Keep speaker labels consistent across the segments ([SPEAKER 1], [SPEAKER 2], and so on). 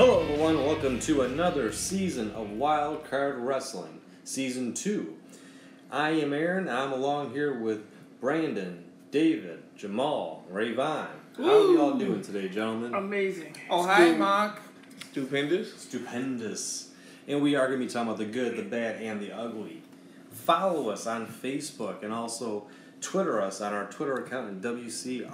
[SPEAKER 1] Hello, everyone. Welcome to another season of Wild Card Wrestling, Season 2. I am Aaron. I'm along here with Brandon, David, Jamal, Rayvon. How are you all doing today, gentlemen?
[SPEAKER 2] Amazing.
[SPEAKER 3] Oh, hi, Mark.
[SPEAKER 4] Stupendous.
[SPEAKER 1] Stupendous. And we are going to be talking about the good, the bad, and the ugly. Follow us on Facebook and also Twitter us on our Twitter account at WCRASSLIN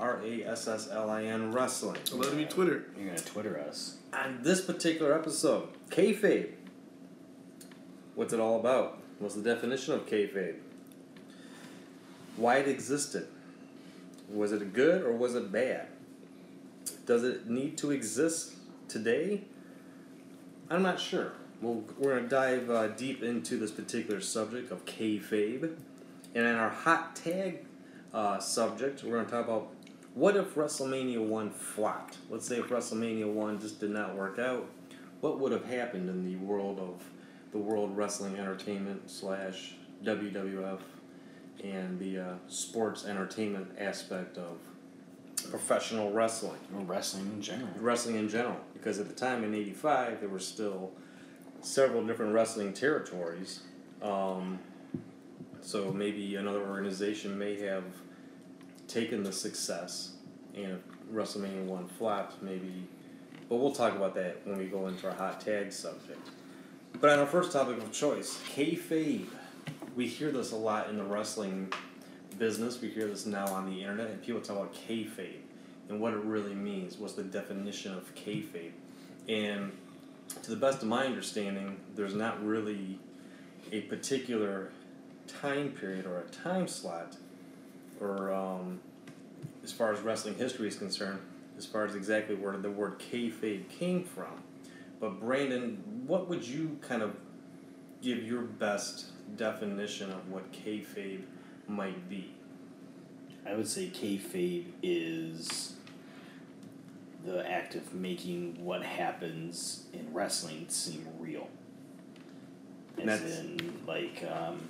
[SPEAKER 1] Wrestling.
[SPEAKER 4] I love to be Twitter.
[SPEAKER 3] You're gonna Twitter us.
[SPEAKER 1] On this particular episode, kayfabe. What's it all about? What's the definition of kayfabe? Why it existed? Was it good or was it bad? Does it need to exist today? I'm not sure. Well, we're going to dive uh, deep into this particular subject of kayfabe. And in our hot tag uh, subject, we're going to talk about what if WrestleMania 1 flopped? Let's say if WrestleMania 1 just did not work out, what would have happened in the world of the World Wrestling Entertainment slash WWF and the uh, sports entertainment aspect of professional wrestling?
[SPEAKER 3] Wrestling in general.
[SPEAKER 1] wrestling in general because at the time in 85 there were still several different wrestling territories um, so maybe another organization may have taken the success and wrestlemania 1 flopped maybe but we'll talk about that when we go into our hot tag subject but on our first topic of choice kayfabe we hear this a lot in the wrestling business we hear this now on the internet and people talk about kayfabe and what it really means. What's the definition of kayfabe? And to the best of my understanding, there's not really a particular time period or a time slot, or um, as far as wrestling history is concerned, as far as exactly where the word kayfabe came from. But Brandon, what would you kind of give your best definition of what kayfabe might be?
[SPEAKER 3] I would say kayfabe is the act of making what happens in wrestling seem real. As
[SPEAKER 1] That's-
[SPEAKER 3] in, like, um,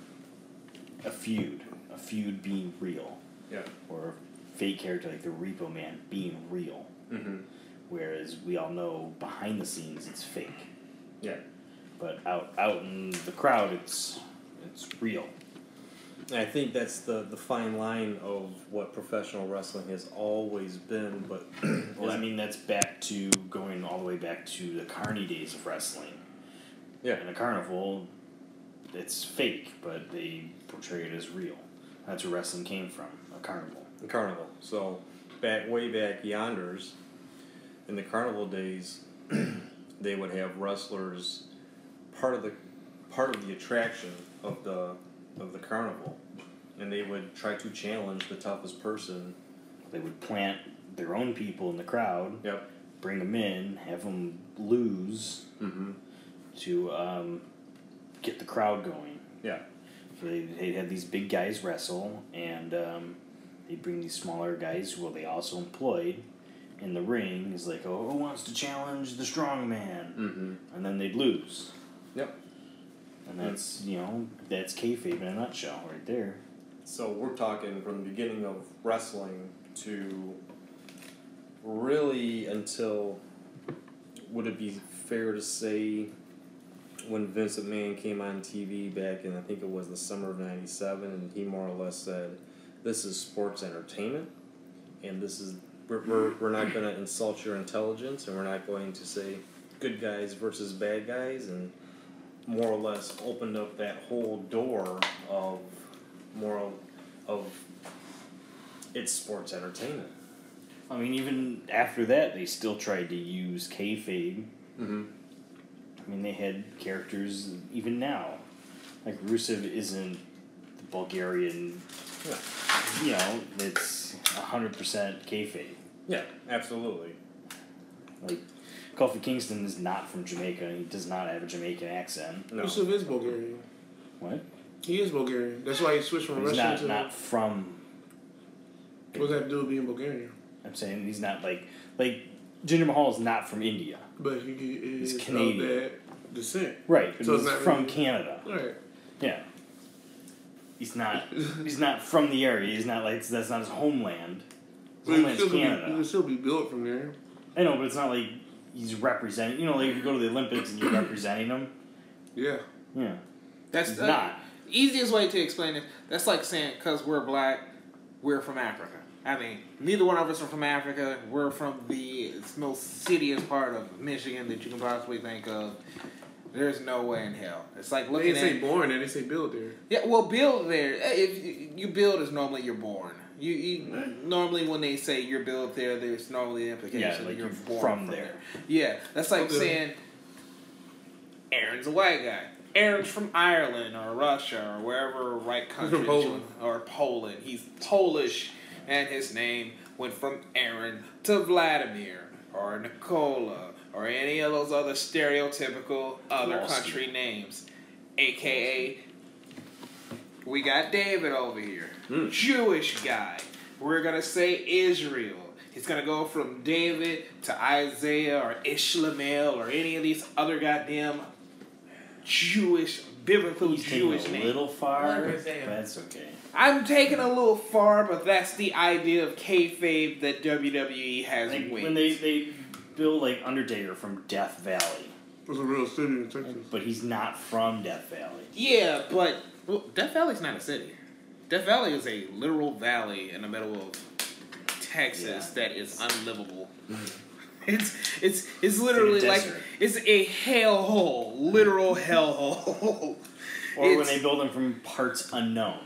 [SPEAKER 3] a feud. A feud being real.
[SPEAKER 1] Yeah.
[SPEAKER 3] Or a fake character like the Repo Man being real.
[SPEAKER 1] Mm-hmm.
[SPEAKER 3] Whereas we all know behind the scenes it's fake.
[SPEAKER 1] Yeah.
[SPEAKER 3] But out out in the crowd it's it's real.
[SPEAKER 1] I think that's the, the fine line of what professional wrestling has always been, but
[SPEAKER 3] Well, I mean that's back to going all the way back to the Carney days of wrestling.
[SPEAKER 1] yeah,
[SPEAKER 3] In a carnival, it's fake, but they portray it as real. That's where wrestling came from, a carnival.
[SPEAKER 1] the carnival. So back way back yonders, in the carnival days, they would have wrestlers part of the part of the attraction of the of the carnival, and they would try to challenge the toughest person.
[SPEAKER 3] They would plant their own people in the crowd,
[SPEAKER 1] Yep.
[SPEAKER 3] bring them in, have them lose
[SPEAKER 1] Mm-hmm.
[SPEAKER 3] to um, get the crowd going.
[SPEAKER 1] Yeah.
[SPEAKER 3] So they, they'd have these big guys wrestle, and um, they'd bring these smaller guys who they also employed in the ring. Is like, oh, who wants to challenge the strong man?
[SPEAKER 1] Mm-hmm.
[SPEAKER 3] And then they'd lose.
[SPEAKER 1] Yep.
[SPEAKER 3] And that's you know that's kayfabe in a nutshell, right there.
[SPEAKER 1] So we're talking from the beginning of wrestling to really until would it be fair to say when Vince McMahon came on TV back in I think it was the summer of '97, and he more or less said, "This is sports entertainment, and this is we're, we're, we're not going to insult your intelligence, and we're not going to say good guys versus bad guys," and more or less opened up that whole door of more of it's sports entertainment.
[SPEAKER 3] I mean, even after that, they still tried to use kayfabe.
[SPEAKER 1] Mm-hmm.
[SPEAKER 3] I mean, they had characters even now, like Rusev isn't the Bulgarian.
[SPEAKER 1] Yeah.
[SPEAKER 3] You know, it's hundred percent kayfabe.
[SPEAKER 1] Yeah, absolutely.
[SPEAKER 3] Like Kofi Kingston is not from Jamaica. He does not have a Jamaican accent.
[SPEAKER 1] No.
[SPEAKER 4] Yusuf is Bulgarian.
[SPEAKER 3] What?
[SPEAKER 4] He is Bulgarian. That's why he switched from
[SPEAKER 3] He's
[SPEAKER 4] Russian
[SPEAKER 3] not
[SPEAKER 4] to.
[SPEAKER 3] not from.
[SPEAKER 4] What does that have to do with being Bulgarian?
[SPEAKER 3] I'm saying he's not like like Jinder Mahal is not from India.
[SPEAKER 4] But he, he is
[SPEAKER 3] He's
[SPEAKER 4] of
[SPEAKER 3] Canadian.
[SPEAKER 4] that descent.
[SPEAKER 3] Right,
[SPEAKER 4] So
[SPEAKER 3] he's from
[SPEAKER 4] really-
[SPEAKER 3] Canada.
[SPEAKER 4] Right.
[SPEAKER 3] Yeah. He's not. he's not from the area. He's not like that's not his homeland. His
[SPEAKER 4] Well, he
[SPEAKER 3] homeland's
[SPEAKER 4] still, could be, he
[SPEAKER 3] Canada.
[SPEAKER 4] would still be built from there.
[SPEAKER 3] I know, but it's not like he's representing. You know, like if you go to the Olympics and you're representing them.
[SPEAKER 4] Yeah.
[SPEAKER 3] Yeah,
[SPEAKER 2] That's
[SPEAKER 3] he's
[SPEAKER 2] uh,
[SPEAKER 3] not.
[SPEAKER 2] easiest way to explain it. That's like saying because we're black, we're from Africa. I mean, neither one of us are from Africa. We're from the most cityest part of Michigan that you can possibly think of. There's no way in hell. It's like
[SPEAKER 4] They
[SPEAKER 2] looking
[SPEAKER 4] didn't say
[SPEAKER 2] at
[SPEAKER 4] born there. They say build there.
[SPEAKER 2] yeah. Well, build there. eh, If you, you build is normally you're born. You, you normally when they say you're built there, there's normally the implication
[SPEAKER 3] Yeah,
[SPEAKER 2] that you're
[SPEAKER 3] you're
[SPEAKER 2] born
[SPEAKER 3] from
[SPEAKER 2] from,
[SPEAKER 3] there.
[SPEAKER 2] there. Yeah, that's like
[SPEAKER 4] Okay.
[SPEAKER 2] saying Aaron's a white guy. Aaron's from Ireland or Russia or wherever right country
[SPEAKER 4] from
[SPEAKER 2] that
[SPEAKER 4] Poland.
[SPEAKER 2] or Poland. He's Polish, and his name went from Aaron to Vladimir or Nicola or any of those other stereotypical other
[SPEAKER 3] Kowalski.
[SPEAKER 2] country names, aka we got David over here,
[SPEAKER 1] Hmm.
[SPEAKER 2] Jewish guy. We're gonna say Israel. He's gonna go from David to Isaiah or Ishmael or any of these other goddamn Jewish, biblical
[SPEAKER 3] He's
[SPEAKER 2] Jewish
[SPEAKER 3] a
[SPEAKER 2] names.
[SPEAKER 3] little far.
[SPEAKER 2] Like Isaiah.
[SPEAKER 3] but That's okay.
[SPEAKER 2] I'm taking a little far, but that's the idea of kayfabe that WWE has
[SPEAKER 3] Like when they they build like Undertaker from Death Valley,
[SPEAKER 4] It was a real city in Texas.
[SPEAKER 3] but he's not from Death Valley.
[SPEAKER 2] Yeah, but well, Death Valley's not a city. Death Valley is a literal valley in the middle of Texas that is unlivable. it's it's it's literally like
[SPEAKER 3] desert.
[SPEAKER 2] it's a hellhole, literal hellhole.
[SPEAKER 3] Or when they build them from parts unknown.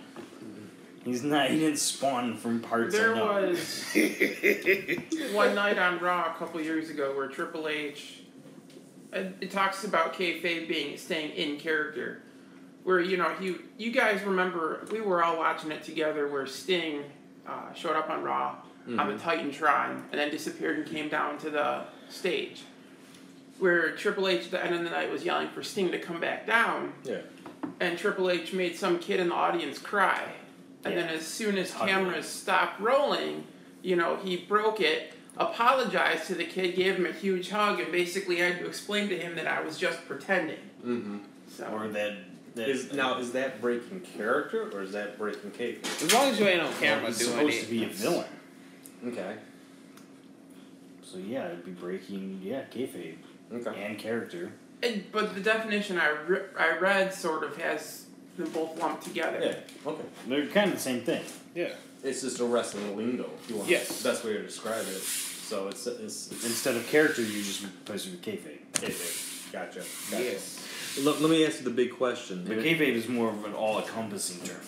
[SPEAKER 3] He's not. He didn't spawn from parts
[SPEAKER 5] There
[SPEAKER 3] unknown.
[SPEAKER 5] was one night on Raw a couple years ago where Triple H, it, it talks about kayfabe being staying in character, where you know you you guys remember we were all watching it together where Sting uh, showed up on Raw on the Titantron and then disappeared and came down to the stage, where Triple H at the end of the night was yelling for Sting to come back down
[SPEAKER 1] Yeah.
[SPEAKER 5] and Triple H made some kid in the audience cry. And then as soon as cameras stopped rolling, you know, he broke it, apologized to the kid, gave him a huge hug, and basically had to explain to him that I was just pretending.
[SPEAKER 1] Mm-hmm.
[SPEAKER 5] So
[SPEAKER 3] Or that. that
[SPEAKER 1] Is now is that breaking character or is that breaking kayfabe?
[SPEAKER 2] as long as you ain't on camera
[SPEAKER 3] he's
[SPEAKER 2] doing
[SPEAKER 3] supposed
[SPEAKER 2] it.
[SPEAKER 3] to be a villain.
[SPEAKER 1] Okay.
[SPEAKER 3] So yeah, it'd be breaking yeah kayfabe
[SPEAKER 1] Okay.
[SPEAKER 3] and character.
[SPEAKER 5] and, but the definition I, re- I read sort of has them both lumped together.
[SPEAKER 1] Yeah. Okay.
[SPEAKER 3] They're kind of the same thing.
[SPEAKER 2] Yeah.
[SPEAKER 1] It's just a wrestling lingo. If you want.
[SPEAKER 2] Yes.
[SPEAKER 1] Best way to describe it. So it's it's, it's
[SPEAKER 3] Instead of character, you just replace it with kayfabe.
[SPEAKER 1] kayfabe. Gotcha. gotcha.
[SPEAKER 2] Yes.
[SPEAKER 1] Let, let me ask you the big question.
[SPEAKER 3] But kayfabe is more of an all-encompassing term.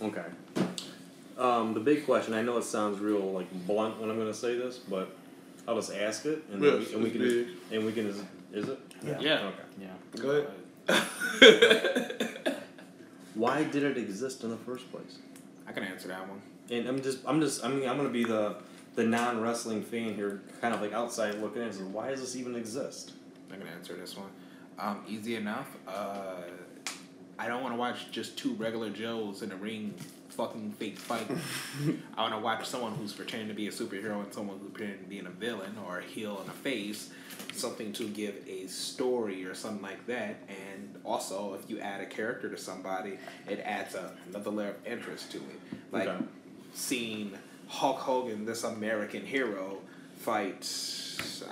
[SPEAKER 1] Okay. Um, the big question. I know it sounds real like blunt when I'm going to say this, but I'll just ask it, and then
[SPEAKER 4] Yes,
[SPEAKER 1] we, and we
[SPEAKER 4] it's
[SPEAKER 1] can
[SPEAKER 4] big.
[SPEAKER 1] and we can. Is, is it?
[SPEAKER 3] Yeah.
[SPEAKER 2] Yeah.
[SPEAKER 1] Okay.
[SPEAKER 3] Yeah.
[SPEAKER 4] Go ahead.
[SPEAKER 1] Why did it exist in the first place?
[SPEAKER 2] I can answer that one.
[SPEAKER 1] And I'm just, I'm just, I mean, I'm going to be the the non wrestling fan here, kind of like outside looking in. and Why does this even exist?
[SPEAKER 2] I can answer this one. Um, easy enough. Uh, I don't want to watch just two regular Joes in a ring fucking fake fight. I want to watch someone who's pretending to be a superhero and someone who's pretending to be a villain or a heel and a face. Something to give a story or something like that. And also, if you add a character to somebody, it adds a, another layer of interest to it. Like
[SPEAKER 1] Okay.
[SPEAKER 2] seeing Hulk Hogan, this American hero, fight.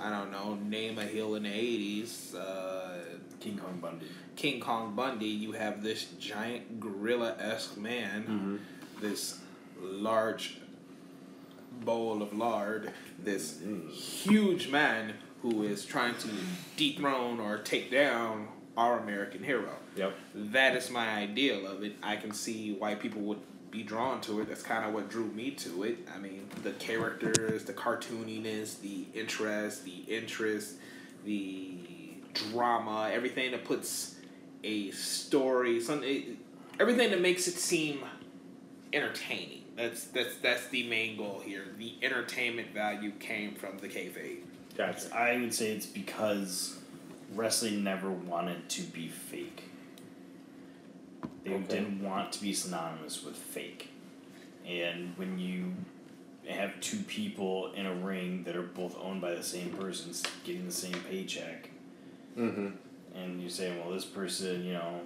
[SPEAKER 2] I don't know. Name a heel in the eighties. Uh,
[SPEAKER 3] King Kong Bundy.
[SPEAKER 2] King Kong Bundy. You have this giant gorilla esque man,
[SPEAKER 1] Mm-hmm.
[SPEAKER 2] this large bowl of lard, this
[SPEAKER 1] Mm.
[SPEAKER 2] huge man who is trying to dethrone or take down our American hero
[SPEAKER 1] Yep.
[SPEAKER 2] that is my ideal of it. I can see why people would be drawn to it. That's kind of what drew me to it. I mean, the characters, the cartooniness, the interest, the interest, the drama, everything that puts a story, some it, everything that makes it seem entertaining. That's that's that's the main goal here. The entertainment value came from the kayfabe.
[SPEAKER 1] Gotcha.
[SPEAKER 3] I would say it's because wrestling never wanted to be fake. They
[SPEAKER 1] Okay.
[SPEAKER 3] didn't want to be synonymous with fake. And when you have two people in a ring that are both owned by the same person getting the same paycheck,
[SPEAKER 1] Mm-hmm.
[SPEAKER 3] and you say, well, this person, you know,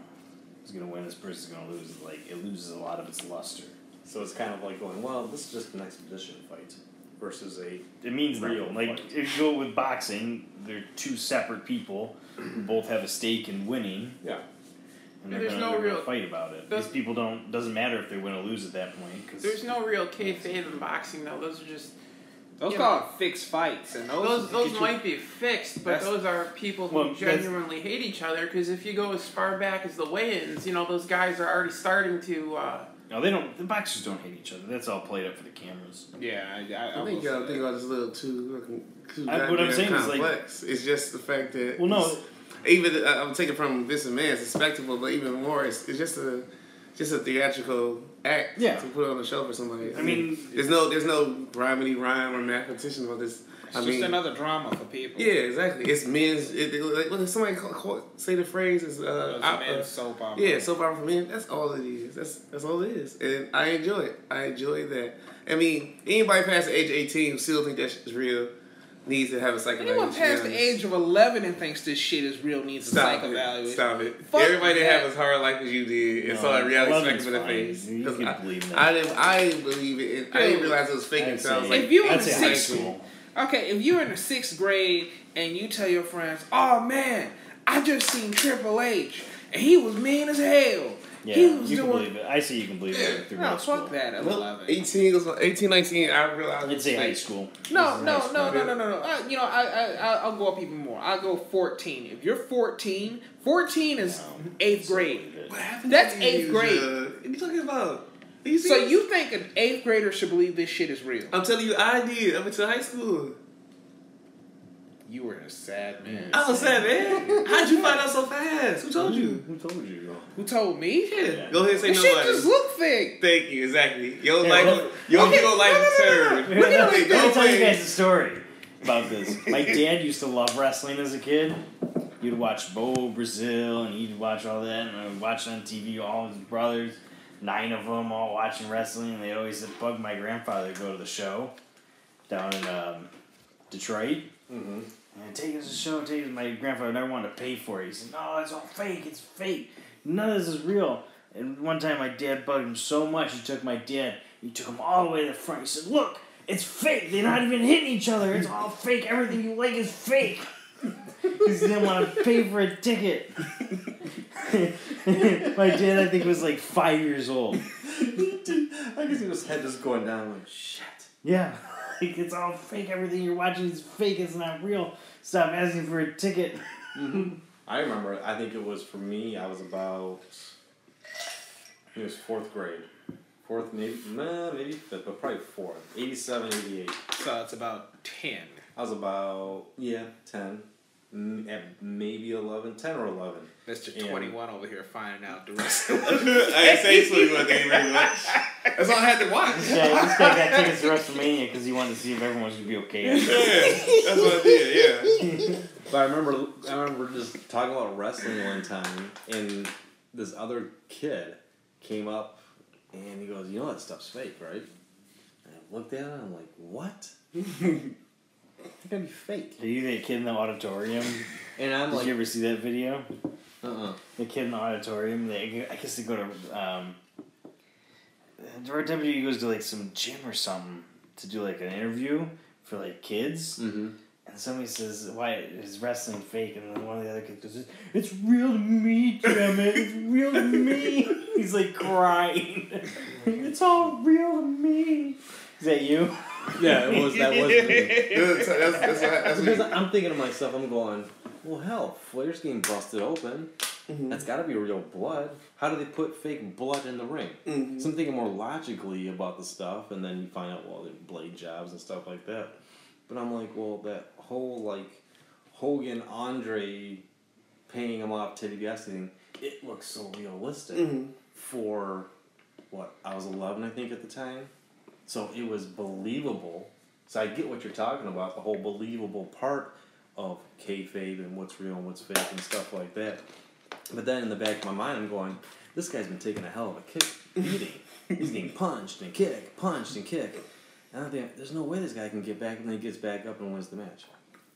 [SPEAKER 3] is going to win, this person's going to lose, like, it loses a lot of its luster.
[SPEAKER 1] So it's kind of like going, well, this is just an exhibition fight. versus a
[SPEAKER 3] It means
[SPEAKER 1] Real.
[SPEAKER 3] Like
[SPEAKER 1] fight.
[SPEAKER 3] if you go with boxing, they're two separate people who both have a stake in winning,
[SPEAKER 1] yeah.
[SPEAKER 3] And they're
[SPEAKER 5] There's
[SPEAKER 3] gonna,
[SPEAKER 5] no
[SPEAKER 3] they're
[SPEAKER 5] real-
[SPEAKER 3] fight about it.
[SPEAKER 5] there's-
[SPEAKER 3] These people don't. Doesn't matter if they win or lose at that point. Cause
[SPEAKER 5] There's no real kayfabe in boxing though. Those are just
[SPEAKER 2] Those
[SPEAKER 5] Yeah.
[SPEAKER 2] called fixed fights, and those
[SPEAKER 5] those those
[SPEAKER 2] get you-
[SPEAKER 5] might be fixed, but those are people who
[SPEAKER 3] Well,
[SPEAKER 5] genuinely hate each other. Because if you go as far back as the weigh-ins, you know those guys are already starting to. Uh,
[SPEAKER 3] no, they don't. The boxers don't hate each other. That's all played up for the cameras.
[SPEAKER 2] Yeah, I, I, I,
[SPEAKER 4] I think
[SPEAKER 2] will
[SPEAKER 4] y'all think
[SPEAKER 2] that.
[SPEAKER 4] about this a little too, too
[SPEAKER 3] I- what I'm
[SPEAKER 4] goddamn
[SPEAKER 3] saying is, like-
[SPEAKER 4] complex. it's just the fact that
[SPEAKER 3] Well, no.
[SPEAKER 4] It's- even uh, I'm taking from Vincent Mann, it's a spectacle, but even more, it's, it's just a just a theatrical act
[SPEAKER 3] Yeah.
[SPEAKER 4] to put on a show for somebody.
[SPEAKER 3] I mean,
[SPEAKER 4] there's no there's no rhymey rhyme or mathematician about this.
[SPEAKER 2] It's
[SPEAKER 4] I
[SPEAKER 2] just
[SPEAKER 4] mean,
[SPEAKER 2] another drama for people.
[SPEAKER 4] yeah, exactly. It's men's. It, it, like when somebody call, call, say the phrase is uh,
[SPEAKER 2] It's
[SPEAKER 4] op-
[SPEAKER 2] men's
[SPEAKER 4] uh,
[SPEAKER 2] soap opera.
[SPEAKER 4] yeah, soap opera for men. That's all it is. That's that's all it is, and I enjoy it. I enjoy that. I mean, anybody past the age of eighteen who still think that's real needs to have a psych
[SPEAKER 2] Anyone
[SPEAKER 4] evaluation,
[SPEAKER 2] past the age of 11 and thinks this shit is real needs a
[SPEAKER 4] Stop
[SPEAKER 2] psych
[SPEAKER 4] it.
[SPEAKER 2] evaluation.
[SPEAKER 4] Stop it.
[SPEAKER 2] Fuck
[SPEAKER 4] Everybody that
[SPEAKER 2] that.
[SPEAKER 4] have as hard life as you did and
[SPEAKER 3] No,
[SPEAKER 4] saw that reality
[SPEAKER 3] 11's
[SPEAKER 4] smack him in the
[SPEAKER 3] fine.
[SPEAKER 4] face.
[SPEAKER 3] You
[SPEAKER 4] 'Cause
[SPEAKER 3] can
[SPEAKER 4] I,
[SPEAKER 3] believe that.
[SPEAKER 4] I didn't. I didn't believe it. I didn't realize it was fake until I was like,
[SPEAKER 2] If you in
[SPEAKER 3] I'd
[SPEAKER 2] the
[SPEAKER 3] say high
[SPEAKER 2] sixth
[SPEAKER 3] school.
[SPEAKER 2] Okay, if you're in the sixth grade and you tell your friends, "Oh man, I just seen Triple H and he was mean as hell."
[SPEAKER 3] Yeah,
[SPEAKER 2] he was
[SPEAKER 3] you can believe it. I see you can believe it through
[SPEAKER 2] No,
[SPEAKER 3] middle school.
[SPEAKER 2] fuck that at
[SPEAKER 4] Well,
[SPEAKER 2] 11.
[SPEAKER 4] 18, was, 18, 19, I realized it
[SPEAKER 3] I'd
[SPEAKER 4] was
[SPEAKER 3] high school.
[SPEAKER 2] No, no,
[SPEAKER 3] high
[SPEAKER 2] no,
[SPEAKER 3] school.
[SPEAKER 2] no, no, no, no. Uh, you know, I, I, I- I'll go up even more. I'll go 14. If you're 14, 14 is
[SPEAKER 3] No,
[SPEAKER 2] eighth grade.
[SPEAKER 3] Believe.
[SPEAKER 4] What happened
[SPEAKER 2] That's
[SPEAKER 4] to
[SPEAKER 2] eighth grade.
[SPEAKER 4] Judd? What are you talking about? You
[SPEAKER 2] So
[SPEAKER 4] serious?
[SPEAKER 2] you think an eighth grader should believe this shit is real?
[SPEAKER 4] I'm telling you, I did. I went to high school.
[SPEAKER 2] You were a sad man.
[SPEAKER 4] I was a sad, man. How'd you find out so fast? Who told you?
[SPEAKER 1] Who told you?
[SPEAKER 2] Who told me?
[SPEAKER 4] Yeah.
[SPEAKER 3] Yeah.
[SPEAKER 4] Go ahead and say
[SPEAKER 2] This shit just look fake.
[SPEAKER 4] Thank you, exactly. Your
[SPEAKER 3] Yeah,
[SPEAKER 4] life,
[SPEAKER 3] well-
[SPEAKER 4] your
[SPEAKER 2] Okay,
[SPEAKER 4] your life
[SPEAKER 2] no, no, no, no, Look at
[SPEAKER 4] Hey.
[SPEAKER 3] Let me tell you guys a story about this. My dad used to love wrestling as a kid. He'd watch Bo Brazil and he'd watch all that, and I would watch on TV all his brothers, nine of them, all watching wrestling. And they always bug my grandfather to go to the show down in um, Detroit.
[SPEAKER 1] Mm-hmm.
[SPEAKER 3] And take us to the show, take us. My grandfather never wanted to pay for it. He said, "No, it's all fake. It's fake. None of this is real." And one time, my dad bugged him so much, he took my dad. He took him all the way to the front. He said, "Look, it's fake. They're not even hitting each other. It's all fake. Everything you like is fake." Because he didn't want to pay for a ticket. my dad, I think, was like five years old.
[SPEAKER 1] I guess his head just going down like shit.
[SPEAKER 3] Yeah. Like, it's all fake. Everything you're watching is fake. It's not real. Stop asking for a ticket. Mm-hmm.
[SPEAKER 1] I remember. I think it was for me. I was about. It was fourth grade, fourth maybe nah, maybe fifth, but probably fourth. 87, 88.
[SPEAKER 2] So it's about 10.
[SPEAKER 1] I was about yeah ten, m- at maybe 11, 10 or eleven.
[SPEAKER 2] Mr.
[SPEAKER 1] Yeah.
[SPEAKER 2] 21 over here finding out the rest.
[SPEAKER 4] I ain't say twenty-one. Thank you very much. That's all I had to watch.
[SPEAKER 3] Yeah, this guy got tickets to WrestleMania because he wanted to see if everyone was gonna be okay.
[SPEAKER 4] Yeah, that's what I did. Yeah.
[SPEAKER 1] But I remember, I remember just talking about wrestling one time, and this other kid came up, and he goes, "You know that stuff's fake, right?" And I looked at him, I'm like, "What? It's gonna be fake."
[SPEAKER 3] Are you the kid in the auditorium?
[SPEAKER 1] And I'm
[SPEAKER 3] Did
[SPEAKER 1] like,
[SPEAKER 3] you ever see that video?
[SPEAKER 1] "Uh-uh."
[SPEAKER 3] The kid in the auditorium. They, I guess they go to um. The RW goes to like some gym or something to do like an interview for like kids.
[SPEAKER 1] Mm-hmm.
[SPEAKER 3] And somebody says, "Why is wrestling fake?" And then one of the other kids goes, "It's real to me, damn it! It's real to me." He's like crying. it's all real to me. Is that you?
[SPEAKER 1] Yeah, it was. That was. me.
[SPEAKER 4] That's, that's, that's, that's
[SPEAKER 1] Because
[SPEAKER 4] what
[SPEAKER 1] I'm thinking to myself, I'm going, well, hell, Flair's getting busted open. That's got to be real blood. How do they put fake blood in the ring?
[SPEAKER 4] Mhm.
[SPEAKER 1] So I'm thinking more logically about the stuff, and then you find out, well, they're blade jobs and stuff like that. But I'm like, well, that whole like Hogan Andre paying him off Teddy DiBiase thing, it looks so realistic
[SPEAKER 4] Mhm.
[SPEAKER 1] for what I was 11, I think, at the time. So it was believable. So I get what you're talking about, the whole believable part of kayfabe and what's real and what's fake and stuff like that. But then in the back of my mind, I'm going, this guy's been taking a hell of a kick beating. He's getting punched and kicked, punched and kicked. And I think there's no way this guy can get back, and then he gets back up and wins the match.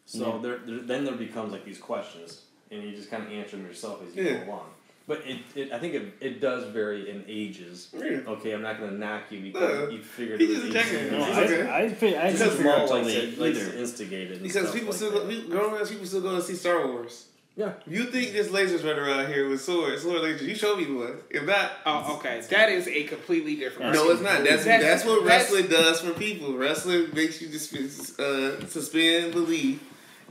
[SPEAKER 1] So
[SPEAKER 3] Yeah.
[SPEAKER 1] there, there, then there becomes like these questions, and you just kind of answer them yourself as you
[SPEAKER 4] Yeah.
[SPEAKER 1] go along. But it, it I think it, it does vary in ages.
[SPEAKER 4] Yeah.
[SPEAKER 1] Okay, I'm not gonna knock you because
[SPEAKER 4] No.
[SPEAKER 1] you figured
[SPEAKER 4] He
[SPEAKER 1] it was
[SPEAKER 4] just
[SPEAKER 1] easy.
[SPEAKER 4] attacking
[SPEAKER 3] No, I,
[SPEAKER 4] okay.
[SPEAKER 3] I, I, I didn't
[SPEAKER 1] Because
[SPEAKER 3] figure out
[SPEAKER 1] Maul
[SPEAKER 3] till
[SPEAKER 1] likes,
[SPEAKER 3] they
[SPEAKER 1] to, likes
[SPEAKER 3] either.
[SPEAKER 1] to instigate it. and
[SPEAKER 4] Because
[SPEAKER 1] stuff
[SPEAKER 4] people
[SPEAKER 1] like
[SPEAKER 4] still
[SPEAKER 1] that.
[SPEAKER 4] grown ass people still go to see Star Wars.
[SPEAKER 1] Yeah.
[SPEAKER 4] You think there's lasers running around here with swords, sword lasers? You show me one. If not,
[SPEAKER 2] Oh, okay. That is a completely different.
[SPEAKER 4] no, it's not. That's
[SPEAKER 2] That's-
[SPEAKER 4] that's, what
[SPEAKER 2] that's-
[SPEAKER 4] wrestling does for people. Wrestling makes you just uh, suspend belief,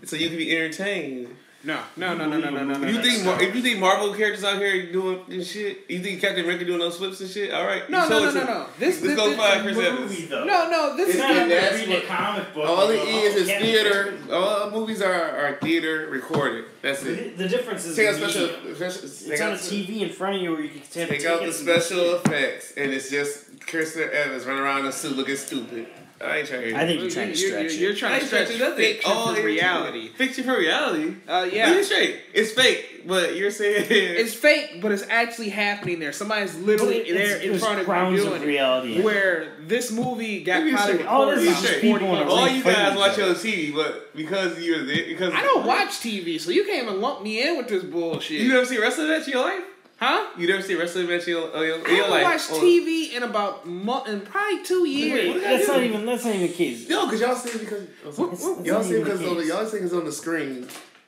[SPEAKER 4] so you can be entertained.
[SPEAKER 2] No, no, no, no, no, no, no, no.
[SPEAKER 4] You
[SPEAKER 2] no,
[SPEAKER 4] think
[SPEAKER 2] no.
[SPEAKER 4] Mar- if you think Marvel characters out here doing this shit, you think Captain America doing those flips and shit? All right,
[SPEAKER 2] No, no, no, no, no. This,
[SPEAKER 4] Let's
[SPEAKER 2] this,
[SPEAKER 4] go
[SPEAKER 2] this
[SPEAKER 4] find
[SPEAKER 3] movie though.
[SPEAKER 2] No, no. This
[SPEAKER 3] It's
[SPEAKER 2] is
[SPEAKER 3] not
[SPEAKER 4] Yeah,
[SPEAKER 3] reading a comic book.
[SPEAKER 4] All it is
[SPEAKER 3] is
[SPEAKER 4] is
[SPEAKER 3] Captain
[SPEAKER 4] theater. All movies are, are theater recorded. That's it.
[SPEAKER 3] the difference is
[SPEAKER 4] Take out special. special
[SPEAKER 3] It's
[SPEAKER 4] take
[SPEAKER 3] on
[SPEAKER 4] out
[SPEAKER 3] a
[SPEAKER 4] the-
[SPEAKER 3] TV in front of you where you can have
[SPEAKER 4] Take out the
[SPEAKER 3] tickets and
[SPEAKER 4] special effects, and it's just Chris Evans running around in a suit looking stupid. I ain't trying to
[SPEAKER 3] I think
[SPEAKER 2] You-
[SPEAKER 3] you're trying to
[SPEAKER 2] you-
[SPEAKER 3] stretch
[SPEAKER 2] You're
[SPEAKER 3] it.
[SPEAKER 2] trying to
[SPEAKER 4] ain't
[SPEAKER 2] stretch
[SPEAKER 4] stretching nothing.
[SPEAKER 2] fiction
[SPEAKER 4] All
[SPEAKER 2] from reality.
[SPEAKER 4] Fiction for reality.
[SPEAKER 2] Uh,
[SPEAKER 4] Get
[SPEAKER 2] yeah.
[SPEAKER 4] it straight. It's fake, but you're saying
[SPEAKER 2] It's fake, but it's actually happening there. Somebody's literally
[SPEAKER 3] But it- it's-
[SPEAKER 2] there in
[SPEAKER 3] there's
[SPEAKER 2] front of you
[SPEAKER 3] grounds
[SPEAKER 2] doing
[SPEAKER 3] of
[SPEAKER 2] it.
[SPEAKER 3] reality it.
[SPEAKER 2] Where this movie got
[SPEAKER 4] Give me a
[SPEAKER 2] probably.
[SPEAKER 3] All this
[SPEAKER 4] is
[SPEAKER 2] about
[SPEAKER 4] just
[SPEAKER 2] 40
[SPEAKER 3] people in a
[SPEAKER 2] months.
[SPEAKER 4] all you guys watch
[SPEAKER 3] other.
[SPEAKER 4] on TV, but because you're there, because
[SPEAKER 2] I don't watch TV, so you can't even lump me in with this bullshit.
[SPEAKER 4] You never see wrestling match in your life?
[SPEAKER 2] Huh?
[SPEAKER 4] You never see wrestling match in your, in your,
[SPEAKER 2] I
[SPEAKER 4] your
[SPEAKER 2] haven't watched. TV in about mo- in probably two years.
[SPEAKER 4] What did I
[SPEAKER 3] That's not even. That's not even the case.
[SPEAKER 4] No, because y'all see it because
[SPEAKER 3] That's-
[SPEAKER 4] y'all see it because
[SPEAKER 3] the
[SPEAKER 4] on the, y'all see it's on the screen.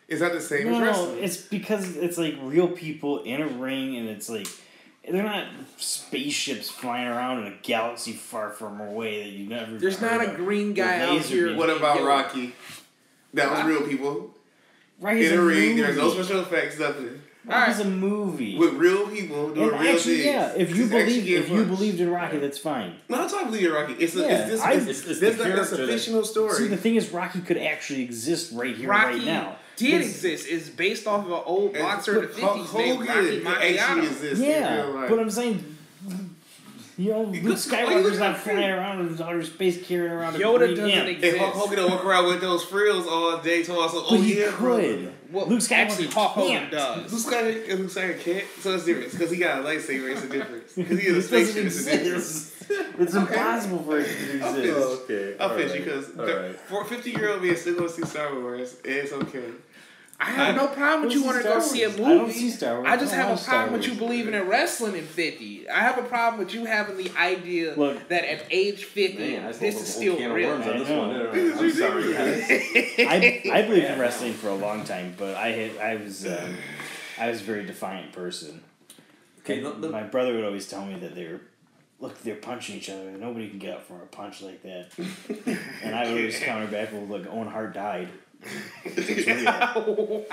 [SPEAKER 4] It's not the same
[SPEAKER 3] No,
[SPEAKER 4] as
[SPEAKER 3] no, it's because it's like real people in a ring, and it's like they're not spaceships flying around in a galaxy far from away that you never.
[SPEAKER 2] There's not a green guy out here.
[SPEAKER 3] beam.
[SPEAKER 4] What about Rocky? That was real people
[SPEAKER 3] Rocky's
[SPEAKER 4] in a ring. There's no special effects, nothing.
[SPEAKER 3] Rocky's a movie.
[SPEAKER 4] With real people doing
[SPEAKER 3] and
[SPEAKER 4] real
[SPEAKER 3] actually,
[SPEAKER 4] things.
[SPEAKER 3] yeah, if you
[SPEAKER 4] It's actually
[SPEAKER 3] believe if you believed in Rocky, that's fine.
[SPEAKER 4] No, I'm talking believe in Rocky. It's a,
[SPEAKER 3] Yeah,
[SPEAKER 4] it's this.
[SPEAKER 3] I-
[SPEAKER 4] it's,
[SPEAKER 1] It's- it's
[SPEAKER 4] this
[SPEAKER 1] the
[SPEAKER 4] like, that's a
[SPEAKER 1] character that-
[SPEAKER 4] fictional story.
[SPEAKER 3] See, the thing is, Rocky could actually exist right here,
[SPEAKER 2] Rocky
[SPEAKER 3] right now.
[SPEAKER 2] did
[SPEAKER 3] It's-
[SPEAKER 2] exist. It's based off of an old
[SPEAKER 4] And
[SPEAKER 2] boxer in the
[SPEAKER 4] Hulk
[SPEAKER 2] fifties named Rocky
[SPEAKER 4] Hogan actually
[SPEAKER 2] Marciano.
[SPEAKER 4] exists in
[SPEAKER 3] Yeah,
[SPEAKER 4] real life.
[SPEAKER 3] but I'm saying, you know, Luke Skywalker's not
[SPEAKER 4] yeah.
[SPEAKER 3] flying around in outer space carrying around a
[SPEAKER 2] Yoda
[SPEAKER 3] green
[SPEAKER 2] doesn't
[SPEAKER 3] imp.
[SPEAKER 2] exist.
[SPEAKER 4] If Hulk Hogan don't walk around with those frills all day, so oh
[SPEAKER 3] But he
[SPEAKER 4] yeah, bro.
[SPEAKER 3] Could.
[SPEAKER 2] Well,
[SPEAKER 3] Luke Skywalker
[SPEAKER 2] actually, Hulk Hogan does.
[SPEAKER 4] Luke Skywalker, Luke Skywalker can't, so it's different because he got a lightsaber. It's a difference because he in a
[SPEAKER 3] This
[SPEAKER 4] spaceship. It's a difference.
[SPEAKER 3] exist. It's impossible for it to
[SPEAKER 4] I'll
[SPEAKER 3] exist.
[SPEAKER 1] Okay.
[SPEAKER 4] I'll
[SPEAKER 1] all
[SPEAKER 4] fix you
[SPEAKER 1] right,
[SPEAKER 4] because
[SPEAKER 1] all right.
[SPEAKER 4] for fifty year old me still going to see Star Wars. It's okay.
[SPEAKER 2] I have no problem with you
[SPEAKER 3] see
[SPEAKER 2] wanting to go see a
[SPEAKER 3] Wars.
[SPEAKER 2] movie.
[SPEAKER 3] I don't see Star Wars.
[SPEAKER 2] I just
[SPEAKER 3] I
[SPEAKER 2] have a
[SPEAKER 3] watch Star
[SPEAKER 2] problem with you believing in wrestling at 50. I have a problem with you having the idea
[SPEAKER 3] Look.
[SPEAKER 2] that at age 50,
[SPEAKER 1] Man,
[SPEAKER 2] this
[SPEAKER 1] this
[SPEAKER 2] is
[SPEAKER 1] is
[SPEAKER 2] still
[SPEAKER 1] can
[SPEAKER 2] real.
[SPEAKER 1] worms on this one. I'm sorry, guys.
[SPEAKER 3] I, I believed in wrestling for a long time, but I had I was um, I was a very defiant person.
[SPEAKER 1] Okay, the- the-
[SPEAKER 3] My brother would always tell me that they were look they're punching each other. Nobody can get up from a punch like that. and I would always counter back with like Owen Hart died. It's real.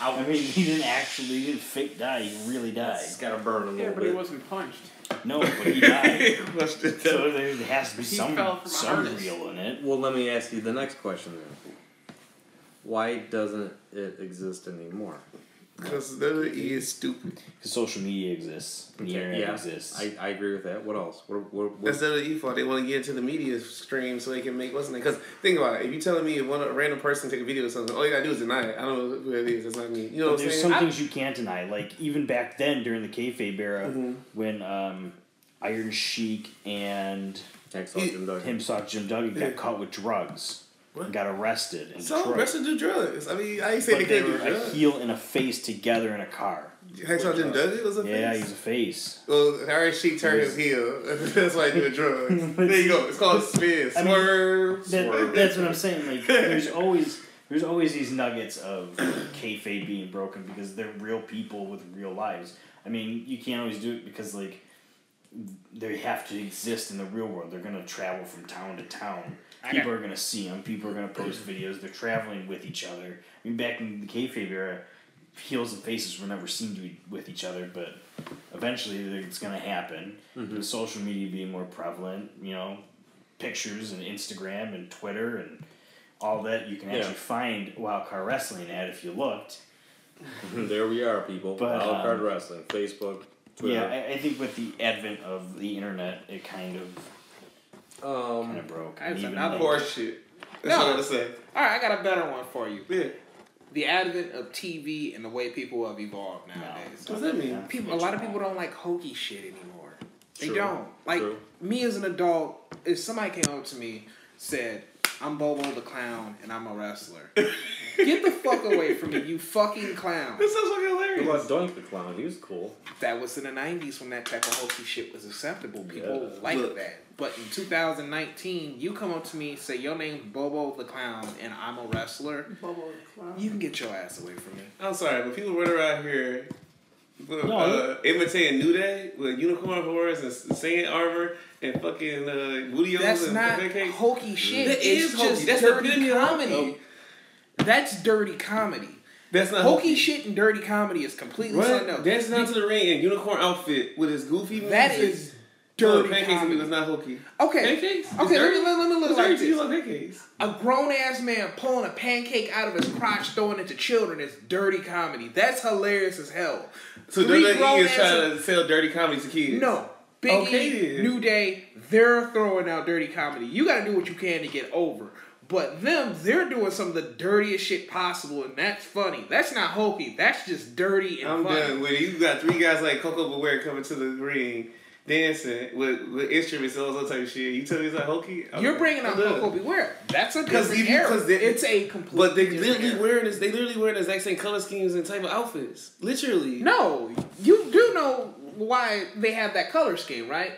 [SPEAKER 3] I mean, he didn't actually he didn't fake die. He really died.
[SPEAKER 1] He's got to burn a little bit.
[SPEAKER 5] Yeah, but he wasn't punched.
[SPEAKER 3] No, but he died.
[SPEAKER 4] What's the-
[SPEAKER 3] so there has to be
[SPEAKER 5] He
[SPEAKER 3] some
[SPEAKER 5] fell from a
[SPEAKER 3] some real in it.
[SPEAKER 1] Well, let me ask you the next question then. Why doesn't it exist anymore?
[SPEAKER 4] Because the E is stupid.
[SPEAKER 3] Because social media exists. The internet
[SPEAKER 1] yeah,
[SPEAKER 3] exists.
[SPEAKER 1] I, I agree with that. What else? What, what, what,
[SPEAKER 4] That's the E fault. They want to get into the media stream so they can make what's name. Because think about it. If you're telling me if one a random person take a video of something, all you gotta do is deny it. I don't know who that is. That's not me. You know
[SPEAKER 3] But
[SPEAKER 4] what I'm
[SPEAKER 3] there's
[SPEAKER 4] saying?
[SPEAKER 3] some things you can't deny. Like even back then during the kayfabe era,
[SPEAKER 4] Mm-hmm.
[SPEAKER 3] when um, Iron Sheik and
[SPEAKER 1] Hacksaw Jim Duggan.
[SPEAKER 3] him saw Jim Duggan got caught with drugs
[SPEAKER 4] What?
[SPEAKER 3] got arrested in
[SPEAKER 4] So
[SPEAKER 3] Detroit.
[SPEAKER 4] rest do drugs. I mean, I ain't saying
[SPEAKER 3] but
[SPEAKER 4] they
[SPEAKER 3] they were
[SPEAKER 4] do
[SPEAKER 3] a
[SPEAKER 4] drugs.
[SPEAKER 3] heel and a face together in a car.
[SPEAKER 4] Hacksaw Jim was a
[SPEAKER 3] Yeah,
[SPEAKER 4] face.
[SPEAKER 3] he's a face.
[SPEAKER 4] Well, Harry Sheik turned him heel. That's why he doing drugs. there you go. It's called spin.
[SPEAKER 3] I mean,
[SPEAKER 4] Swerve.
[SPEAKER 3] That,
[SPEAKER 1] Swerve.
[SPEAKER 3] that's what I'm saying. Like, there's always there's always these nuggets of kayfabe being broken because they're real people with real lives. I mean, you can't always do it because like they have to exist in the real world. They're gonna travel from town to town. People are gonna see them. People are gonna post videos. They're traveling with each other. I mean, back in the kayfabe era, heels and faces were never seen to be with each other, but eventually it's gonna happen. With social media being more prevalent, you know, pictures and Instagram and Twitter and all that, you can actually
[SPEAKER 1] Yeah.
[SPEAKER 3] find Wild Card Wrestling at if you looked.
[SPEAKER 1] there we are, people.
[SPEAKER 3] But,
[SPEAKER 1] Wild
[SPEAKER 3] um,
[SPEAKER 1] Card Wrestling, Facebook, Twitter.
[SPEAKER 3] Yeah, I, I think with the advent of the internet, it kind of kind
[SPEAKER 1] Um,
[SPEAKER 3] of broke.
[SPEAKER 2] I have
[SPEAKER 3] And even
[SPEAKER 2] another
[SPEAKER 3] like-
[SPEAKER 4] Horse shit. That's
[SPEAKER 2] No.
[SPEAKER 4] all I gotta say.
[SPEAKER 2] All right, I got a better one for you.
[SPEAKER 4] Yeah.
[SPEAKER 2] The advent of TV and the way people have evolved nowadays.
[SPEAKER 4] What's that mean?
[SPEAKER 2] People, a lot of people don't like hokey shit anymore. They
[SPEAKER 1] True,
[SPEAKER 2] don't. Like
[SPEAKER 1] true.
[SPEAKER 2] me as an adult, if somebody came up to me said, I'm Bobo the clown and I'm a wrestler. Get the fuck away from me, you fucking clown.
[SPEAKER 4] This sounds fucking
[SPEAKER 1] What
[SPEAKER 4] hilarious.
[SPEAKER 1] about Doink the Clown? He was cool.
[SPEAKER 2] That was in the '90s when that type of hokey shit was acceptable. People
[SPEAKER 1] Yeah.
[SPEAKER 2] liked
[SPEAKER 4] Look.
[SPEAKER 2] that. But in 2019, you come up to me, say your name's Bobo the clown, and I'm a wrestler.
[SPEAKER 5] Bubble the clown.
[SPEAKER 2] You can get your ass away from me.
[SPEAKER 4] I'm sorry, but people run around here uh,
[SPEAKER 3] No.
[SPEAKER 4] imitating New Day with unicorn horns and Saiyan armor and fucking uh, booty
[SPEAKER 2] That's
[SPEAKER 4] and
[SPEAKER 2] not
[SPEAKER 4] pancakes.
[SPEAKER 2] hokey shit.
[SPEAKER 4] That
[SPEAKER 2] it's
[SPEAKER 4] is hokey.
[SPEAKER 2] just
[SPEAKER 4] That's
[SPEAKER 2] dirty comedy.
[SPEAKER 4] hokey.
[SPEAKER 2] That's dirty comedy.
[SPEAKER 4] That's not
[SPEAKER 2] Hokey shit and dirty comedy is completely something
[SPEAKER 4] What?
[SPEAKER 2] else.
[SPEAKER 4] Dancing to the ring in unicorn outfit with his goofy music.
[SPEAKER 2] That is
[SPEAKER 4] No,
[SPEAKER 2] dirty
[SPEAKER 4] pancakes
[SPEAKER 2] comedy.
[SPEAKER 4] was not hokey.
[SPEAKER 2] Okay.
[SPEAKER 4] Pancakes? It's
[SPEAKER 2] Okay, let me, let, let me look
[SPEAKER 4] It's
[SPEAKER 2] like
[SPEAKER 4] dirty to you
[SPEAKER 2] this.
[SPEAKER 4] pancakes.
[SPEAKER 2] A grown ass man pulling a pancake out of his crotch, throwing it to children is dirty comedy. That's hilarious as hell.
[SPEAKER 4] So
[SPEAKER 2] Three grown
[SPEAKER 4] is trying to sell dirty comedy to kids.
[SPEAKER 2] No. Biggie,
[SPEAKER 4] Okay.
[SPEAKER 2] New Day, they're throwing out dirty comedy. You gotta do what you can to get over. But them, they're doing some of the dirtiest shit possible, and that's funny. That's not hokey. That's just dirty and
[SPEAKER 4] I'm
[SPEAKER 2] funny.
[SPEAKER 4] done with it. You got three guys like Koko B. Ware coming to the ring, dancing with, with instruments and all that type of shit. You tell me it's not hokey? I'm-
[SPEAKER 2] You're bringing
[SPEAKER 4] out. Koko
[SPEAKER 2] B. Ware. That's a different era.
[SPEAKER 4] they-
[SPEAKER 2] it's a complete.
[SPEAKER 4] But they literally
[SPEAKER 2] era.
[SPEAKER 4] wearing this. They literally wearing the exact same color schemes and type of outfits. Literally.
[SPEAKER 2] No, you do know why they have that color scheme, right?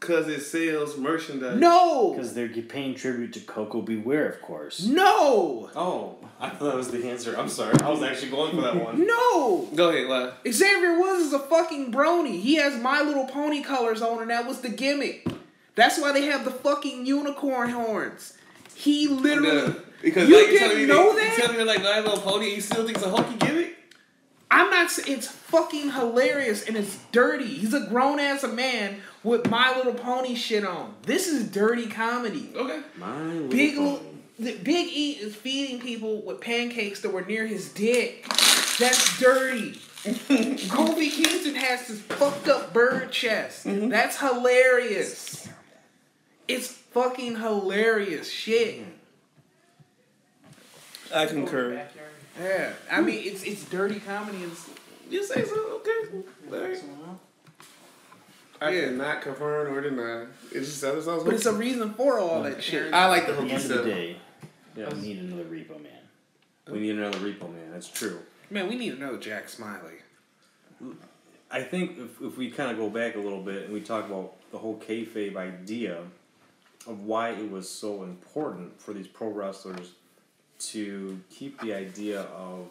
[SPEAKER 4] Cause it sells merchandise.
[SPEAKER 2] No,
[SPEAKER 3] Because they're paying tribute to Koko B. Ware, of course.
[SPEAKER 2] no,
[SPEAKER 1] Oh, I thought that was the answer. I'm sorry. I was actually going for that one.
[SPEAKER 2] no.
[SPEAKER 4] Go ahead, why?
[SPEAKER 2] Xavier Woods is a fucking brony. He has My Little Pony colors on, and that was the gimmick. That's why they have the fucking unicorn horns. He literally.
[SPEAKER 4] done. Because
[SPEAKER 2] You
[SPEAKER 4] like,
[SPEAKER 2] didn't
[SPEAKER 4] telling me
[SPEAKER 2] know
[SPEAKER 4] they,
[SPEAKER 2] that?
[SPEAKER 4] You telling me like My Little Pony, and you still think it's a hokey gimmick?
[SPEAKER 2] I'm not. sa- It's fucking hilarious and it's dirty. He's a grown ass man with My Little Pony shit on. This is dirty comedy.
[SPEAKER 4] Okay.
[SPEAKER 1] My little
[SPEAKER 2] Big
[SPEAKER 1] pony.
[SPEAKER 2] L- the Big E is feeding people with pancakes that were near his dick. That's dirty. Kofi Kingston has this fucked up bird chest. Mm-hmm. That's hilarious. It's fucking hilarious shit.
[SPEAKER 4] I concur.
[SPEAKER 5] Backyard.
[SPEAKER 2] Yeah, I mean it's it's dirty comedy and
[SPEAKER 4] You say so? Okay. All right. I
[SPEAKER 2] Yeah.
[SPEAKER 4] cannot confirm or deny. It's just that it sounds
[SPEAKER 2] but it's a reason for all that shit.
[SPEAKER 4] I like the
[SPEAKER 3] At the
[SPEAKER 4] hokey
[SPEAKER 3] end of the day,
[SPEAKER 1] Yes.
[SPEAKER 3] we need another Repo Man.
[SPEAKER 1] We need another repo man. That's true.
[SPEAKER 2] Man, we need another Jack Smiley.
[SPEAKER 1] I think if, if we kind of go back a little bit and we talk about the whole kayfabe idea of why it was so important for these pro wrestlers to keep the idea of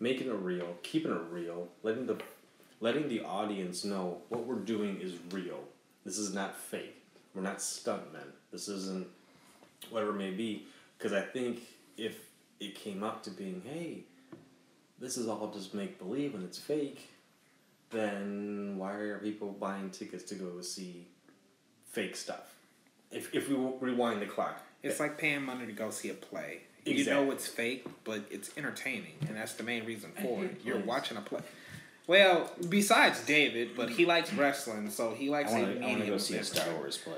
[SPEAKER 1] making it real, keeping it real, letting the letting the audience know what we're doing is real. This is not fake. We're not stuntmen. This isn't whatever it may be. Because I think if it came up to being, hey, this is all just make believe and it's fake, then why are people buying tickets to go see fake stuff? If, if we rewind the clock,
[SPEAKER 2] It's like paying money to go see a play. You know it's fake, but it's entertaining, and that's the main reason for
[SPEAKER 5] hate
[SPEAKER 2] it. Mhm.
[SPEAKER 5] You're
[SPEAKER 2] watching a play. Well, besides David, but he likes mm. wrestling, so he likes
[SPEAKER 3] want
[SPEAKER 2] seeing
[SPEAKER 3] to. I want to go see a
[SPEAKER 2] it.
[SPEAKER 3] Star Wars play.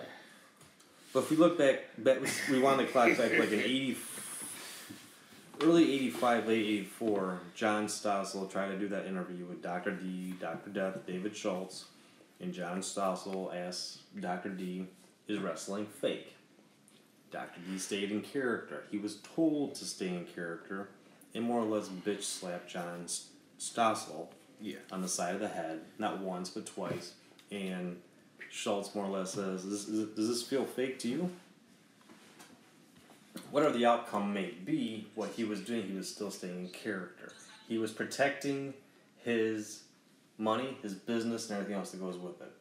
[SPEAKER 1] But if we look back, back rewind the clock back like in eighty, early eighty five, late eighty four, John Stossel tried to do that interview with Doctor D, Doctor Death, David Schultz, and John Stossel asked Doctor D, "Is wrestling fake?" Doctor D stayed in character. He was told to stay in character, and more or less bitch slapped John Stossel
[SPEAKER 2] Yeah.
[SPEAKER 1] on the side of the head, not once but twice. And Schultz more or less says, "Does this, does this feel fake to you?" Whatever the outcome may be, what he was doing, he was still staying in character. He was protecting his money, his business, and everything else that goes with it.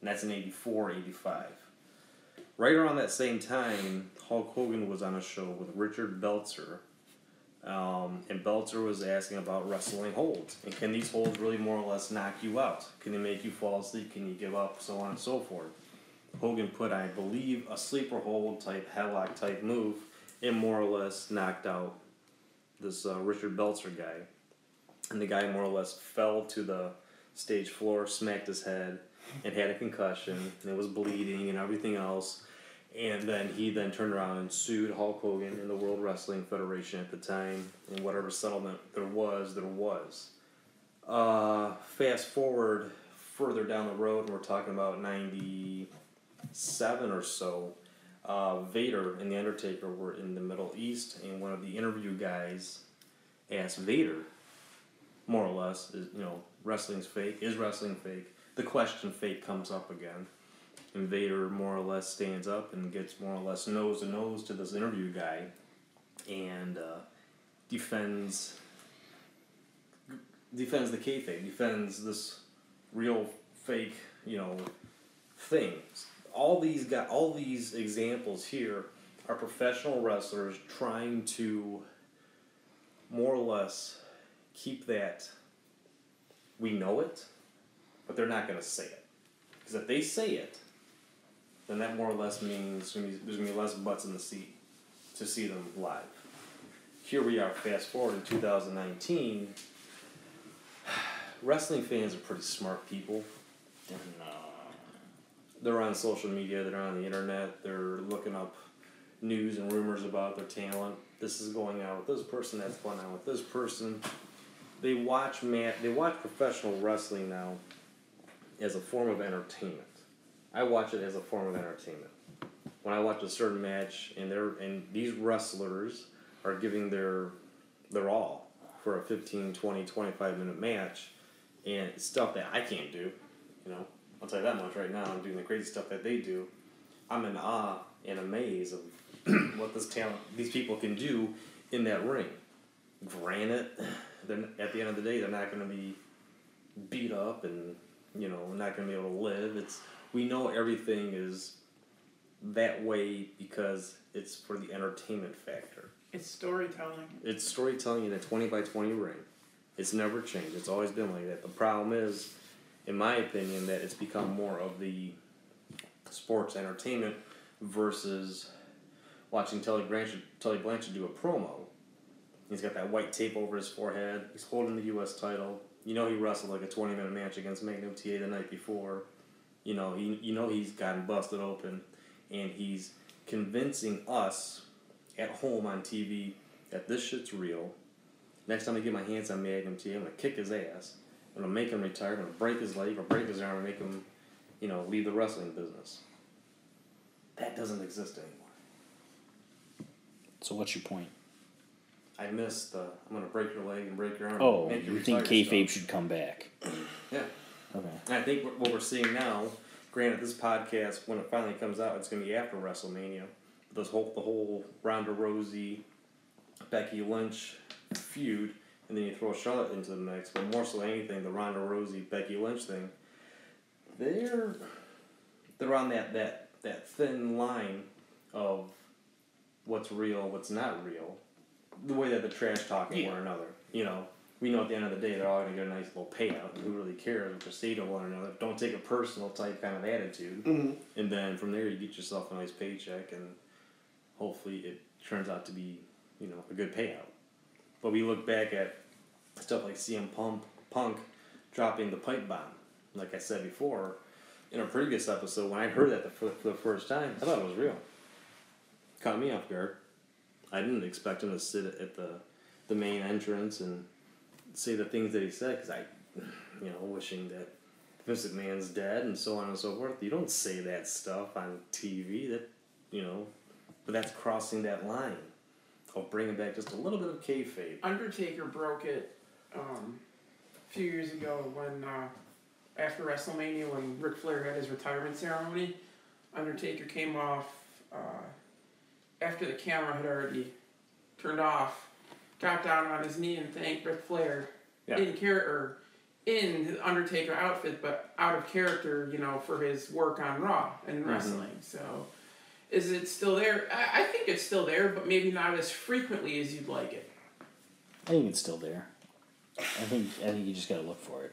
[SPEAKER 1] And that's in 84, 85. Right around that same time, Hulk Hogan was on a show with Richard Belzer, um, and Belzer was asking about wrestling holds. And can these holds really more or less knock you out? Can they make you fall asleep? Can you give up? So on and so forth. Hogan put, I believe, a sleeper hold type headlock type move and more or less knocked out this uh, Richard Belzer guy. And the guy more or less fell to the stage floor, smacked his head, and had a concussion, and it was bleeding and everything else. And then he then turned around and sued Hulk Hogan and the World Wrestling Federation at the time, and whatever settlement there was, there was. Uh, fast forward further down the road, we're talking about 97 or so. uh, Vader and the Undertaker were in the Middle East, and one of the interview guys asked Vader, more or less, is you know wrestling's fake? Is wrestling fake? The question fake comes up again, and Vader more or less stands up and gets more or less nose to nose to this interview guy, and uh, defends defends the kayfabe, defends this real fake, you know, thing. All these got all these examples here are professional wrestlers trying to more or less keep that we know it, but they're not going to say it. Because if they say it, then that more or less means there's to be less butts in the seat to see them live. Here we are, fast forward in 2019. Wrestling fans are pretty smart people.
[SPEAKER 3] Uh,
[SPEAKER 1] They're on social media, they're on the internet, they're looking up news and rumors about their talent. This is going on with this person, that's going on with this person. They watch mat they watch professional wrestling now as a form of entertainment. I watch it as a form of entertainment. When I watch a certain match and they're and these wrestlers are giving their their all for a 15, 20, 25 minute match and stuff that I can't do, you know. I'll tell you that much right now. I'm doing the crazy stuff that they do. I'm in awe and amazed of what this talent, these people can do in that ring. Granted, then at the end of the day, they're not going to be beat up and you know not going to be able to live. It's we know everything is that way because it's for the entertainment factor.
[SPEAKER 5] It's storytelling.
[SPEAKER 1] It's storytelling in a 20 by 20 ring. It's never changed. It's always been like that. The problem is, in my opinion, that it's become more of the sports entertainment versus watching Tully Blanchard, Tully Blanchard do a promo. He's got that white tape over his forehead. He's holding the U.S. title. You know he wrestled like a 20 minute match against Magnum TA the night before. You know, he, you know he's gotten busted open. And he's convincing us at home on TV that this shit's real. Next time I get my hands on Magnum TA, I'm gonna kick his ass. I'm gonna make him retire. I'm gonna break his leg or break his arm and make him, you know, leave the wrestling business. That doesn't exist anymore.
[SPEAKER 3] so what's your point?
[SPEAKER 1] I miss the I'm gonna break your leg and break your arm.
[SPEAKER 3] Oh, you think kayfabe
[SPEAKER 1] stuff.
[SPEAKER 3] should come back?
[SPEAKER 1] Yeah.
[SPEAKER 3] Okay.
[SPEAKER 1] And I think what- what we're seeing now, granted, this podcast when it finally comes out, it's gonna be after WrestleMania. This whole the whole Ronda Rousey, Becky Lynch feud, and then you throw Charlotte into the mix. But more so than anything, the Ronda Rousey Becky Lynch thing, they're they're on that that that thin line of what's real, what's not real. The way that they're trash talking
[SPEAKER 2] Yeah.
[SPEAKER 1] one another, you know. We know at the end of the day they're all gonna get a nice little payout. Who really cares what they say to one another? Don't take a personal type kind of attitude.
[SPEAKER 4] Mm-hmm.
[SPEAKER 1] And then from there you get yourself a nice paycheck and hopefully it turns out to be, you know, a good payout. But we look back at stuff like CM Punk, Punk dropping the pipe bomb. Like I said before, in a previous episode, when I heard that the, for, for the first time, I thought it was real. Caught me off guard. I didn't expect him to sit at the, the main entrance and say the things that he said because I, you know, wishing that Vince McMahon's dead and so on and so forth. You don't say that stuff on TV. That you know, but that's crossing that line of bringing back just a little bit of kayfabe.
[SPEAKER 5] Undertaker broke it um, a few years ago when uh, after WrestleMania when Ric Flair had his retirement ceremony. Undertaker came off uh, after the camera had already turned off, got down on his knee and thanked Ric Flair
[SPEAKER 1] Yeah.
[SPEAKER 5] in character in the Undertaker outfit, but out of character, you know, for his work on Raw and mm-hmm. wrestling. So. Is it still there? I, I think it's still there, but maybe not as frequently as you'd like it.
[SPEAKER 3] I think it's still there. I think I think you just gotta look for it.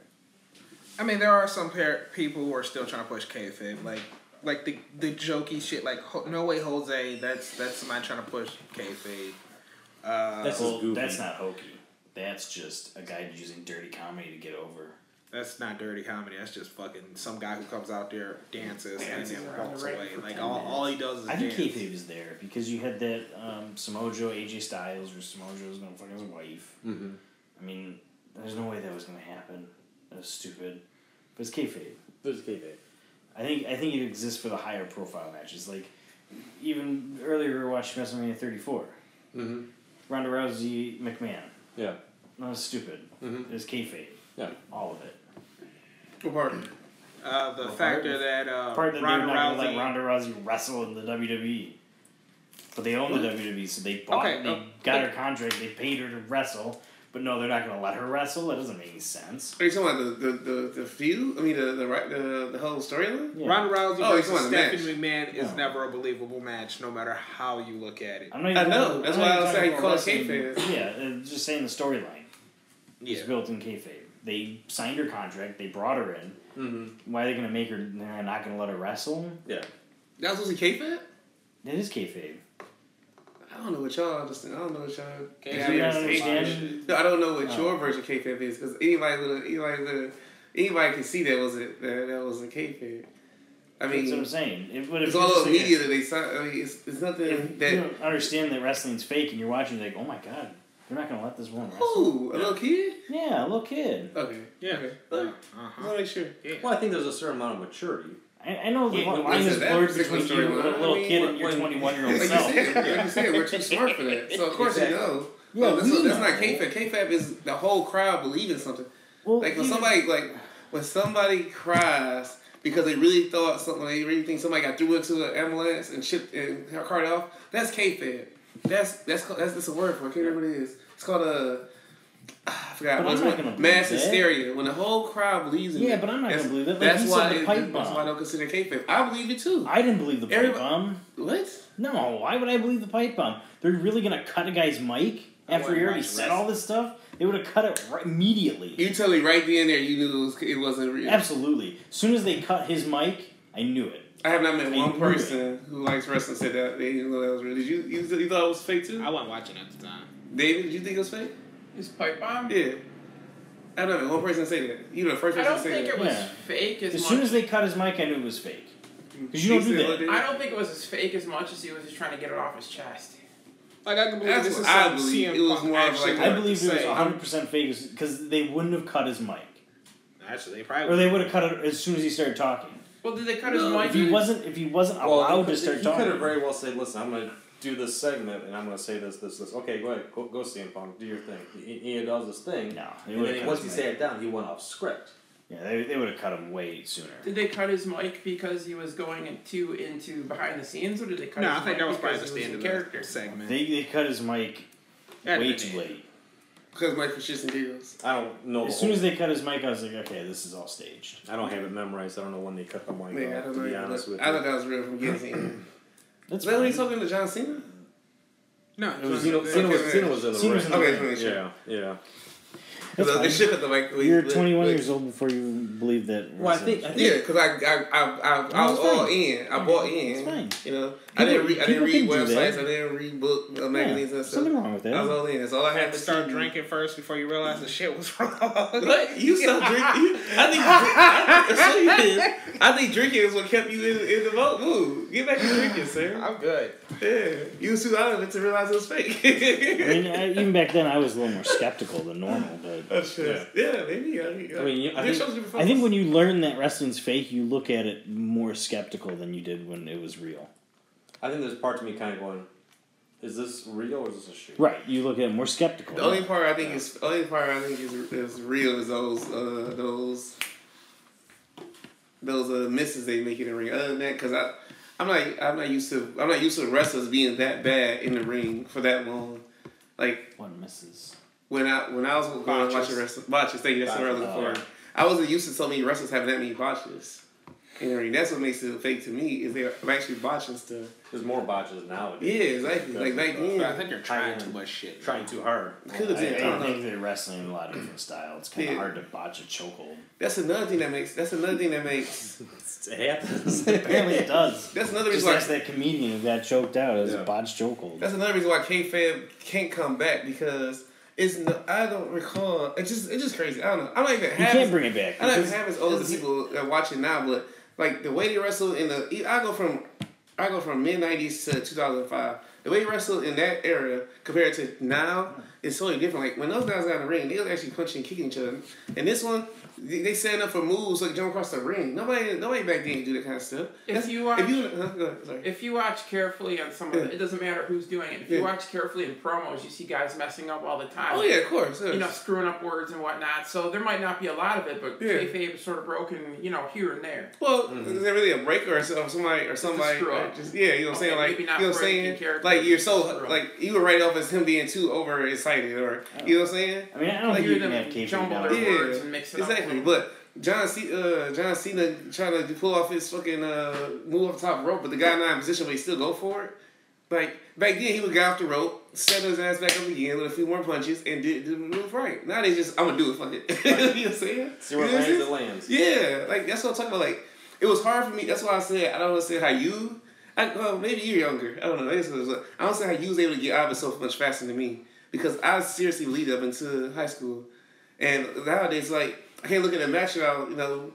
[SPEAKER 2] I mean, there are some par- people who are still trying to push kayfabe, like like the the jokey shit, like No Way Jose. That's that's somebody trying to push kayfabe. Uh,
[SPEAKER 1] That's
[SPEAKER 3] Well,
[SPEAKER 1] goofy.
[SPEAKER 3] that's not hokey. That's just a guy using dirty comedy to get over.
[SPEAKER 2] that's not dirty comedy. That's just fucking some guy who comes out there, dances,
[SPEAKER 5] Dances
[SPEAKER 2] and then walks
[SPEAKER 5] the
[SPEAKER 2] away. Like
[SPEAKER 5] 10
[SPEAKER 2] all, all he does is
[SPEAKER 3] I think
[SPEAKER 2] dance.
[SPEAKER 3] kayfabe is there because you had that um, Samoa Joe, AJ Styles, where Samoa Joe was gonna fuck his wife.
[SPEAKER 1] Mm-hmm.
[SPEAKER 3] I mean, there's no way that was gonna happen. That was stupid. But it's kayfabe.
[SPEAKER 1] There's kayfabe.
[SPEAKER 3] I think I think it exists for the higher profile matches. Like even earlier we were watching WrestleMania 34.
[SPEAKER 1] Mm-hmm.
[SPEAKER 3] Ronda Rousey McMahon.
[SPEAKER 1] Yeah.
[SPEAKER 3] That was stupid.
[SPEAKER 1] Mhm.
[SPEAKER 3] It was kayfabe.
[SPEAKER 1] Yeah.
[SPEAKER 3] All of it.
[SPEAKER 4] What part?
[SPEAKER 2] Uh, the
[SPEAKER 1] Well,
[SPEAKER 2] factor
[SPEAKER 1] part-
[SPEAKER 2] that uh,
[SPEAKER 3] Part that
[SPEAKER 2] Ronda
[SPEAKER 3] they're not
[SPEAKER 2] Rousey.
[SPEAKER 3] let Ronda Rousey wrestle in the WWE. But they own the WWE, so they bought.
[SPEAKER 2] Okay,
[SPEAKER 3] They
[SPEAKER 2] oh,
[SPEAKER 3] got her contract. They paid her to wrestle. But no, they're not going to let her wrestle. That doesn't make any sense.
[SPEAKER 4] Are you talking about the the, the, the feud? I mean the the the, the whole storyline?
[SPEAKER 3] Yeah.
[SPEAKER 2] Ronda Rousey
[SPEAKER 4] Oh, he's
[SPEAKER 2] versus
[SPEAKER 4] talking about the
[SPEAKER 2] Stephanie McMahon is
[SPEAKER 3] No.
[SPEAKER 2] never a believable match, no matter how you look at it.
[SPEAKER 3] I'm not
[SPEAKER 4] I
[SPEAKER 3] even
[SPEAKER 4] know,
[SPEAKER 3] talking-
[SPEAKER 4] that's
[SPEAKER 3] I'm
[SPEAKER 4] why I was saying
[SPEAKER 3] about
[SPEAKER 4] call it kayfabe.
[SPEAKER 3] Yeah, uh, just saying the storyline.
[SPEAKER 2] Yeah.
[SPEAKER 3] It's built in kayfabe. They signed her contract. They brought her in.
[SPEAKER 1] Mm-hmm.
[SPEAKER 3] Why are they going to make her? They're not going to let her wrestle.
[SPEAKER 1] Yeah.
[SPEAKER 4] That was supposed to be kayfabe?
[SPEAKER 3] It is kayfabe.
[SPEAKER 4] I don't know what y'all understand. I don't know what y'all.
[SPEAKER 2] Kayfabe
[SPEAKER 4] Yeah,
[SPEAKER 3] Do you not
[SPEAKER 2] is
[SPEAKER 3] understand?
[SPEAKER 4] No, I don't know what
[SPEAKER 3] Oh.
[SPEAKER 4] your version of kayfabe is because anybody with anybody with anybody can see that was it that, that was a kayfabe. I mean,
[SPEAKER 3] That's what I'm saying. If, but if
[SPEAKER 4] it's
[SPEAKER 3] you're
[SPEAKER 4] all
[SPEAKER 3] just
[SPEAKER 4] over
[SPEAKER 3] like-
[SPEAKER 4] media that they sign. I mean, it's, it's nothing
[SPEAKER 3] If
[SPEAKER 4] that.
[SPEAKER 3] you don't understand that wrestling's fake and you're watching, you're like, oh my god, they're not going to let this woman wrestle.
[SPEAKER 4] Ooh, a little kid.
[SPEAKER 3] Yeah, a little kid.
[SPEAKER 4] Okay.
[SPEAKER 2] Yeah.
[SPEAKER 4] Okay.
[SPEAKER 2] Uh,
[SPEAKER 4] I
[SPEAKER 2] uh-huh.
[SPEAKER 4] want make sure.
[SPEAKER 2] Yeah.
[SPEAKER 1] Well, I think there's a certain amount of maturity.
[SPEAKER 3] I, I know the
[SPEAKER 1] Yeah,
[SPEAKER 3] line
[SPEAKER 1] when-
[SPEAKER 3] is blurred between you and a little
[SPEAKER 4] I mean,
[SPEAKER 3] kid and your 21 year old
[SPEAKER 4] Like you
[SPEAKER 3] self.
[SPEAKER 4] said, like you said, we're too smart for that. So of course
[SPEAKER 1] Exactly.
[SPEAKER 4] you know.
[SPEAKER 3] Yeah,
[SPEAKER 4] oh, that's,
[SPEAKER 3] we
[SPEAKER 4] that's not kayfabe. Kayfabe is the whole crowd believing something.
[SPEAKER 3] Well,
[SPEAKER 4] Like when somebody like when somebody cries because they really thought something, they really think somebody got threw into an ambulance and shipped and carted off. That's kayfabe. That's that's that's, that's a word for it. I can't remember what it is. It's called a. I forgot.
[SPEAKER 3] But
[SPEAKER 4] What's
[SPEAKER 3] I'm not gonna
[SPEAKER 4] mass
[SPEAKER 3] believe that.
[SPEAKER 4] hysteria. When the whole crowd believes in
[SPEAKER 3] Yeah,
[SPEAKER 4] it.
[SPEAKER 3] but I'm not gonna believe that. Like
[SPEAKER 4] That's
[SPEAKER 3] he
[SPEAKER 4] why
[SPEAKER 3] said, the
[SPEAKER 4] it-
[SPEAKER 3] pipe
[SPEAKER 4] that's why I don't consider it kayfabe. I believe it too.
[SPEAKER 3] I didn't believe the pipe
[SPEAKER 4] Everybody-
[SPEAKER 3] bomb.
[SPEAKER 4] What?
[SPEAKER 3] No, why would I believe the pipe bomb? They're really gonna cut a guy's mic after he already said all this stuff? They would have cut it right immediately.
[SPEAKER 4] You tell me right then and there you knew it, was, it wasn't real.
[SPEAKER 3] Absolutely. As soon as they cut his mic, I knew it.
[SPEAKER 4] I have not met
[SPEAKER 3] I
[SPEAKER 4] one
[SPEAKER 3] knew
[SPEAKER 4] person who likes wrestling said that they didn't know that was real. Did you? You, you thought it was fake too?
[SPEAKER 2] I wasn't watching at the time.
[SPEAKER 4] David, did you think it was fake?
[SPEAKER 5] His pipe bomb.
[SPEAKER 4] Yeah. I don't know. One person say that. You know, the first
[SPEAKER 5] I
[SPEAKER 4] person
[SPEAKER 5] don't
[SPEAKER 4] say
[SPEAKER 5] think
[SPEAKER 4] that.
[SPEAKER 5] it was
[SPEAKER 3] Yeah.
[SPEAKER 5] fake as,
[SPEAKER 3] As
[SPEAKER 5] much.
[SPEAKER 3] soon as they cut his mic, I knew it was fake. Mm, 'Cause you don't do that.
[SPEAKER 5] I don't think it was as fake as much as he was just trying to get it off his chest.
[SPEAKER 2] Like I can believe
[SPEAKER 4] That's
[SPEAKER 2] this is
[SPEAKER 4] what I
[SPEAKER 2] something
[SPEAKER 4] believe.
[SPEAKER 2] CM
[SPEAKER 4] It was
[SPEAKER 2] Punk
[SPEAKER 4] more of
[SPEAKER 2] actually
[SPEAKER 4] like-
[SPEAKER 3] I
[SPEAKER 2] wanted to
[SPEAKER 3] believe it was
[SPEAKER 2] say.
[SPEAKER 3] 100% fake because they wouldn't have cut his mic.
[SPEAKER 2] Actually, they probably Or
[SPEAKER 3] they would have cut it as soon as he started talking.
[SPEAKER 5] Well, did they cut his
[SPEAKER 4] No,
[SPEAKER 5] mic?
[SPEAKER 3] If he wasn't if he wasn't allowed to start
[SPEAKER 1] he
[SPEAKER 3] talking.
[SPEAKER 1] could have very well said, "Listen, I'm going to do this segment, and I'm going to say this, this, this." Okay, go ahead, go, go CM Punk, do your thing. He, he does his thing,
[SPEAKER 3] No, they
[SPEAKER 1] and then once he
[SPEAKER 3] his
[SPEAKER 1] sat down, he went off script.
[SPEAKER 3] Yeah, they, they would have cut him way sooner.
[SPEAKER 5] Did they cut his mic because he was going into into behind the scenes, or did they cut?
[SPEAKER 2] No,
[SPEAKER 5] his
[SPEAKER 2] I think
[SPEAKER 5] mic
[SPEAKER 2] that was probably the
[SPEAKER 5] because he was
[SPEAKER 2] of
[SPEAKER 5] in
[SPEAKER 2] the
[SPEAKER 5] character.
[SPEAKER 2] segment.
[SPEAKER 3] They, they cut his mic
[SPEAKER 2] Had
[SPEAKER 3] way too late.
[SPEAKER 4] Because Michael shits and giggles.
[SPEAKER 1] I don't know.
[SPEAKER 3] As soon as they cut his mic, I was like, okay, this is all staged.
[SPEAKER 1] I don't have it memorized. I don't know when they cut the mic
[SPEAKER 4] Man, I
[SPEAKER 1] off.
[SPEAKER 4] don't
[SPEAKER 1] To
[SPEAKER 4] know.
[SPEAKER 1] be honest with
[SPEAKER 4] I thought that was real from beginning to end.
[SPEAKER 3] That's
[SPEAKER 4] Is that when he's
[SPEAKER 3] fine.
[SPEAKER 4] talking to John Cena?
[SPEAKER 2] No,
[SPEAKER 1] it was
[SPEAKER 2] no,
[SPEAKER 1] Cena,
[SPEAKER 2] no,
[SPEAKER 1] Cena, was,
[SPEAKER 4] okay,
[SPEAKER 1] Cena was in the
[SPEAKER 3] Cena was
[SPEAKER 1] ring.
[SPEAKER 3] in the
[SPEAKER 4] Okay,
[SPEAKER 3] ring.
[SPEAKER 4] just make sure.
[SPEAKER 1] Yeah, yeah.
[SPEAKER 3] That's
[SPEAKER 4] Because
[SPEAKER 3] fine.
[SPEAKER 4] it shook at the mic. we-
[SPEAKER 3] You're 21
[SPEAKER 4] we-
[SPEAKER 3] years old before you believe that.
[SPEAKER 1] Well, I think, I think
[SPEAKER 4] Yeah, because I I, I, I, I was
[SPEAKER 3] it's
[SPEAKER 4] all in. I bought in.
[SPEAKER 3] It's fine.
[SPEAKER 4] You know, I didn't read. I didn't read
[SPEAKER 3] can do
[SPEAKER 4] websites.
[SPEAKER 3] that.
[SPEAKER 4] I didn't read book uh, magazines
[SPEAKER 3] yeah,
[SPEAKER 4] and stuff.
[SPEAKER 3] something wrong with that.
[SPEAKER 4] I was all in. That's all I
[SPEAKER 2] I
[SPEAKER 4] had
[SPEAKER 2] had to
[SPEAKER 4] to
[SPEAKER 2] start drinking first before you realized the shit was wrong.
[SPEAKER 4] What? You stopped drinking? I think. I, I, so. I think drinking is what kept you in, in the boat mood. Get back to drinking, sir.
[SPEAKER 2] I'm good.
[SPEAKER 4] Yeah, you was too out of it to realize it was fake.
[SPEAKER 3] I mean, I, even back then, I was a little more skeptical than normal. But
[SPEAKER 4] That's true. Yeah, maybe. I mean,
[SPEAKER 1] I mean, you- I
[SPEAKER 4] good
[SPEAKER 1] think-
[SPEAKER 4] shows to be
[SPEAKER 3] I think when you learn that wrestling's fake, you look at it more skeptical than you did when it was real.
[SPEAKER 1] I think there's part of me kind of going, "Is this real or is this a shoot?"
[SPEAKER 3] Right. You look at it more skeptical.
[SPEAKER 4] The only part I think is the only part I think is is real is those uh those those uh misses they make in the ring. Other than that, because I I'm not I'm not used to I'm not used to wrestlers being that bad in the ring for that long. Like
[SPEAKER 3] What misses?
[SPEAKER 4] When I when I was going to watch
[SPEAKER 2] Botches.
[SPEAKER 4] a wrestler botches, thank you, that's the word I'm looking
[SPEAKER 3] Botches,
[SPEAKER 4] for. I wasn't used to so many wrestlers having that many botches. in the ring. That's what makes it fake to me is they're actually botching stuff.
[SPEAKER 1] There's more botches nowadays.
[SPEAKER 4] Yeah,
[SPEAKER 1] nowadays.
[SPEAKER 4] exactly. Like back
[SPEAKER 2] But I think they're trying too much shit.
[SPEAKER 1] Trying too hard.
[SPEAKER 4] could have
[SPEAKER 3] I,
[SPEAKER 4] been. I
[SPEAKER 3] I
[SPEAKER 4] don't know.
[SPEAKER 3] think they're wrestling in a lot of different styles. It's kind of
[SPEAKER 4] Yeah.
[SPEAKER 3] hard to botch a chokehold.
[SPEAKER 4] That's another thing that makes. That's another thing that makes.
[SPEAKER 1] It happens.
[SPEAKER 3] Apparently, it does.
[SPEAKER 4] That's another
[SPEAKER 3] Just
[SPEAKER 4] reason why.
[SPEAKER 3] ask that comedian who got choked out as
[SPEAKER 1] Yeah.
[SPEAKER 3] a botched chokehold.
[SPEAKER 4] That's another reason why kayfabe can't come back because it's. No, I don't recall. It's just. It's just crazy. I don't know. I don't even
[SPEAKER 3] have.
[SPEAKER 4] You
[SPEAKER 3] can't
[SPEAKER 4] as-
[SPEAKER 3] bring it back.
[SPEAKER 4] I don't even half as old as the people that are watching now, but like the way they wrestle in the. I go from. I go from mid '90s to 2005. the way he wrestled in that era compared to now is totally different. Like when those guys got in the ring, they was actually punching and kicking each other. And this one, they, they setting up for moves like jump across the ring. Nobody, nobody back then do that kind of stuff.
[SPEAKER 5] If
[SPEAKER 4] That's-
[SPEAKER 5] you watch-
[SPEAKER 4] if you, uh, ahead.
[SPEAKER 5] If you watch carefully on some of it, it doesn't matter who's doing it. If you watch carefully in promos, you see guys messing up all the time.
[SPEAKER 4] oh yeah, of course.
[SPEAKER 5] You know, screwing up words and whatnot. So there might not be a lot of it, but
[SPEAKER 4] Yeah.
[SPEAKER 5] kayfabe is sort of broken, you know, here and there.
[SPEAKER 4] Well, is there really a breaker or so- somebody or somebody?
[SPEAKER 5] screw
[SPEAKER 4] or
[SPEAKER 5] up.
[SPEAKER 4] just yeah, you know what I'm
[SPEAKER 5] Okay,
[SPEAKER 4] saying? Like
[SPEAKER 5] maybe
[SPEAKER 4] you know what I'm saying? Like you're so like you were right off as him being too over excited or you know what I'm saying?
[SPEAKER 3] I mean, I don't
[SPEAKER 4] Like,
[SPEAKER 3] think you
[SPEAKER 5] hear
[SPEAKER 3] can
[SPEAKER 5] them
[SPEAKER 3] have kayfabe
[SPEAKER 5] jumble
[SPEAKER 3] now.
[SPEAKER 5] their
[SPEAKER 4] Yeah,
[SPEAKER 5] words and mix it up.
[SPEAKER 4] Exactly. But John C, uh, John Cena trying to pull off his fucking uh, move off the top rope, but the guy not in position, but he still go for it. Like back then, he would get off the rope, set his ass back up again with a few more punches, and did, did the move right. Now they just, I'm gonna do it, fuck it. you know what I'm saying?
[SPEAKER 1] See where
[SPEAKER 4] You know
[SPEAKER 1] it
[SPEAKER 4] what I'm
[SPEAKER 1] lands, it lands.
[SPEAKER 4] Yeah, like that's what I'm talking about. Like it was hard for me. That's why I said I don't understand how say how you. I, well, maybe you're younger. I don't know. That's what it. I don't understand how you was able to get out of it so much faster than me because I seriously lead up into high school, and nowadays like I can't look at a match without you know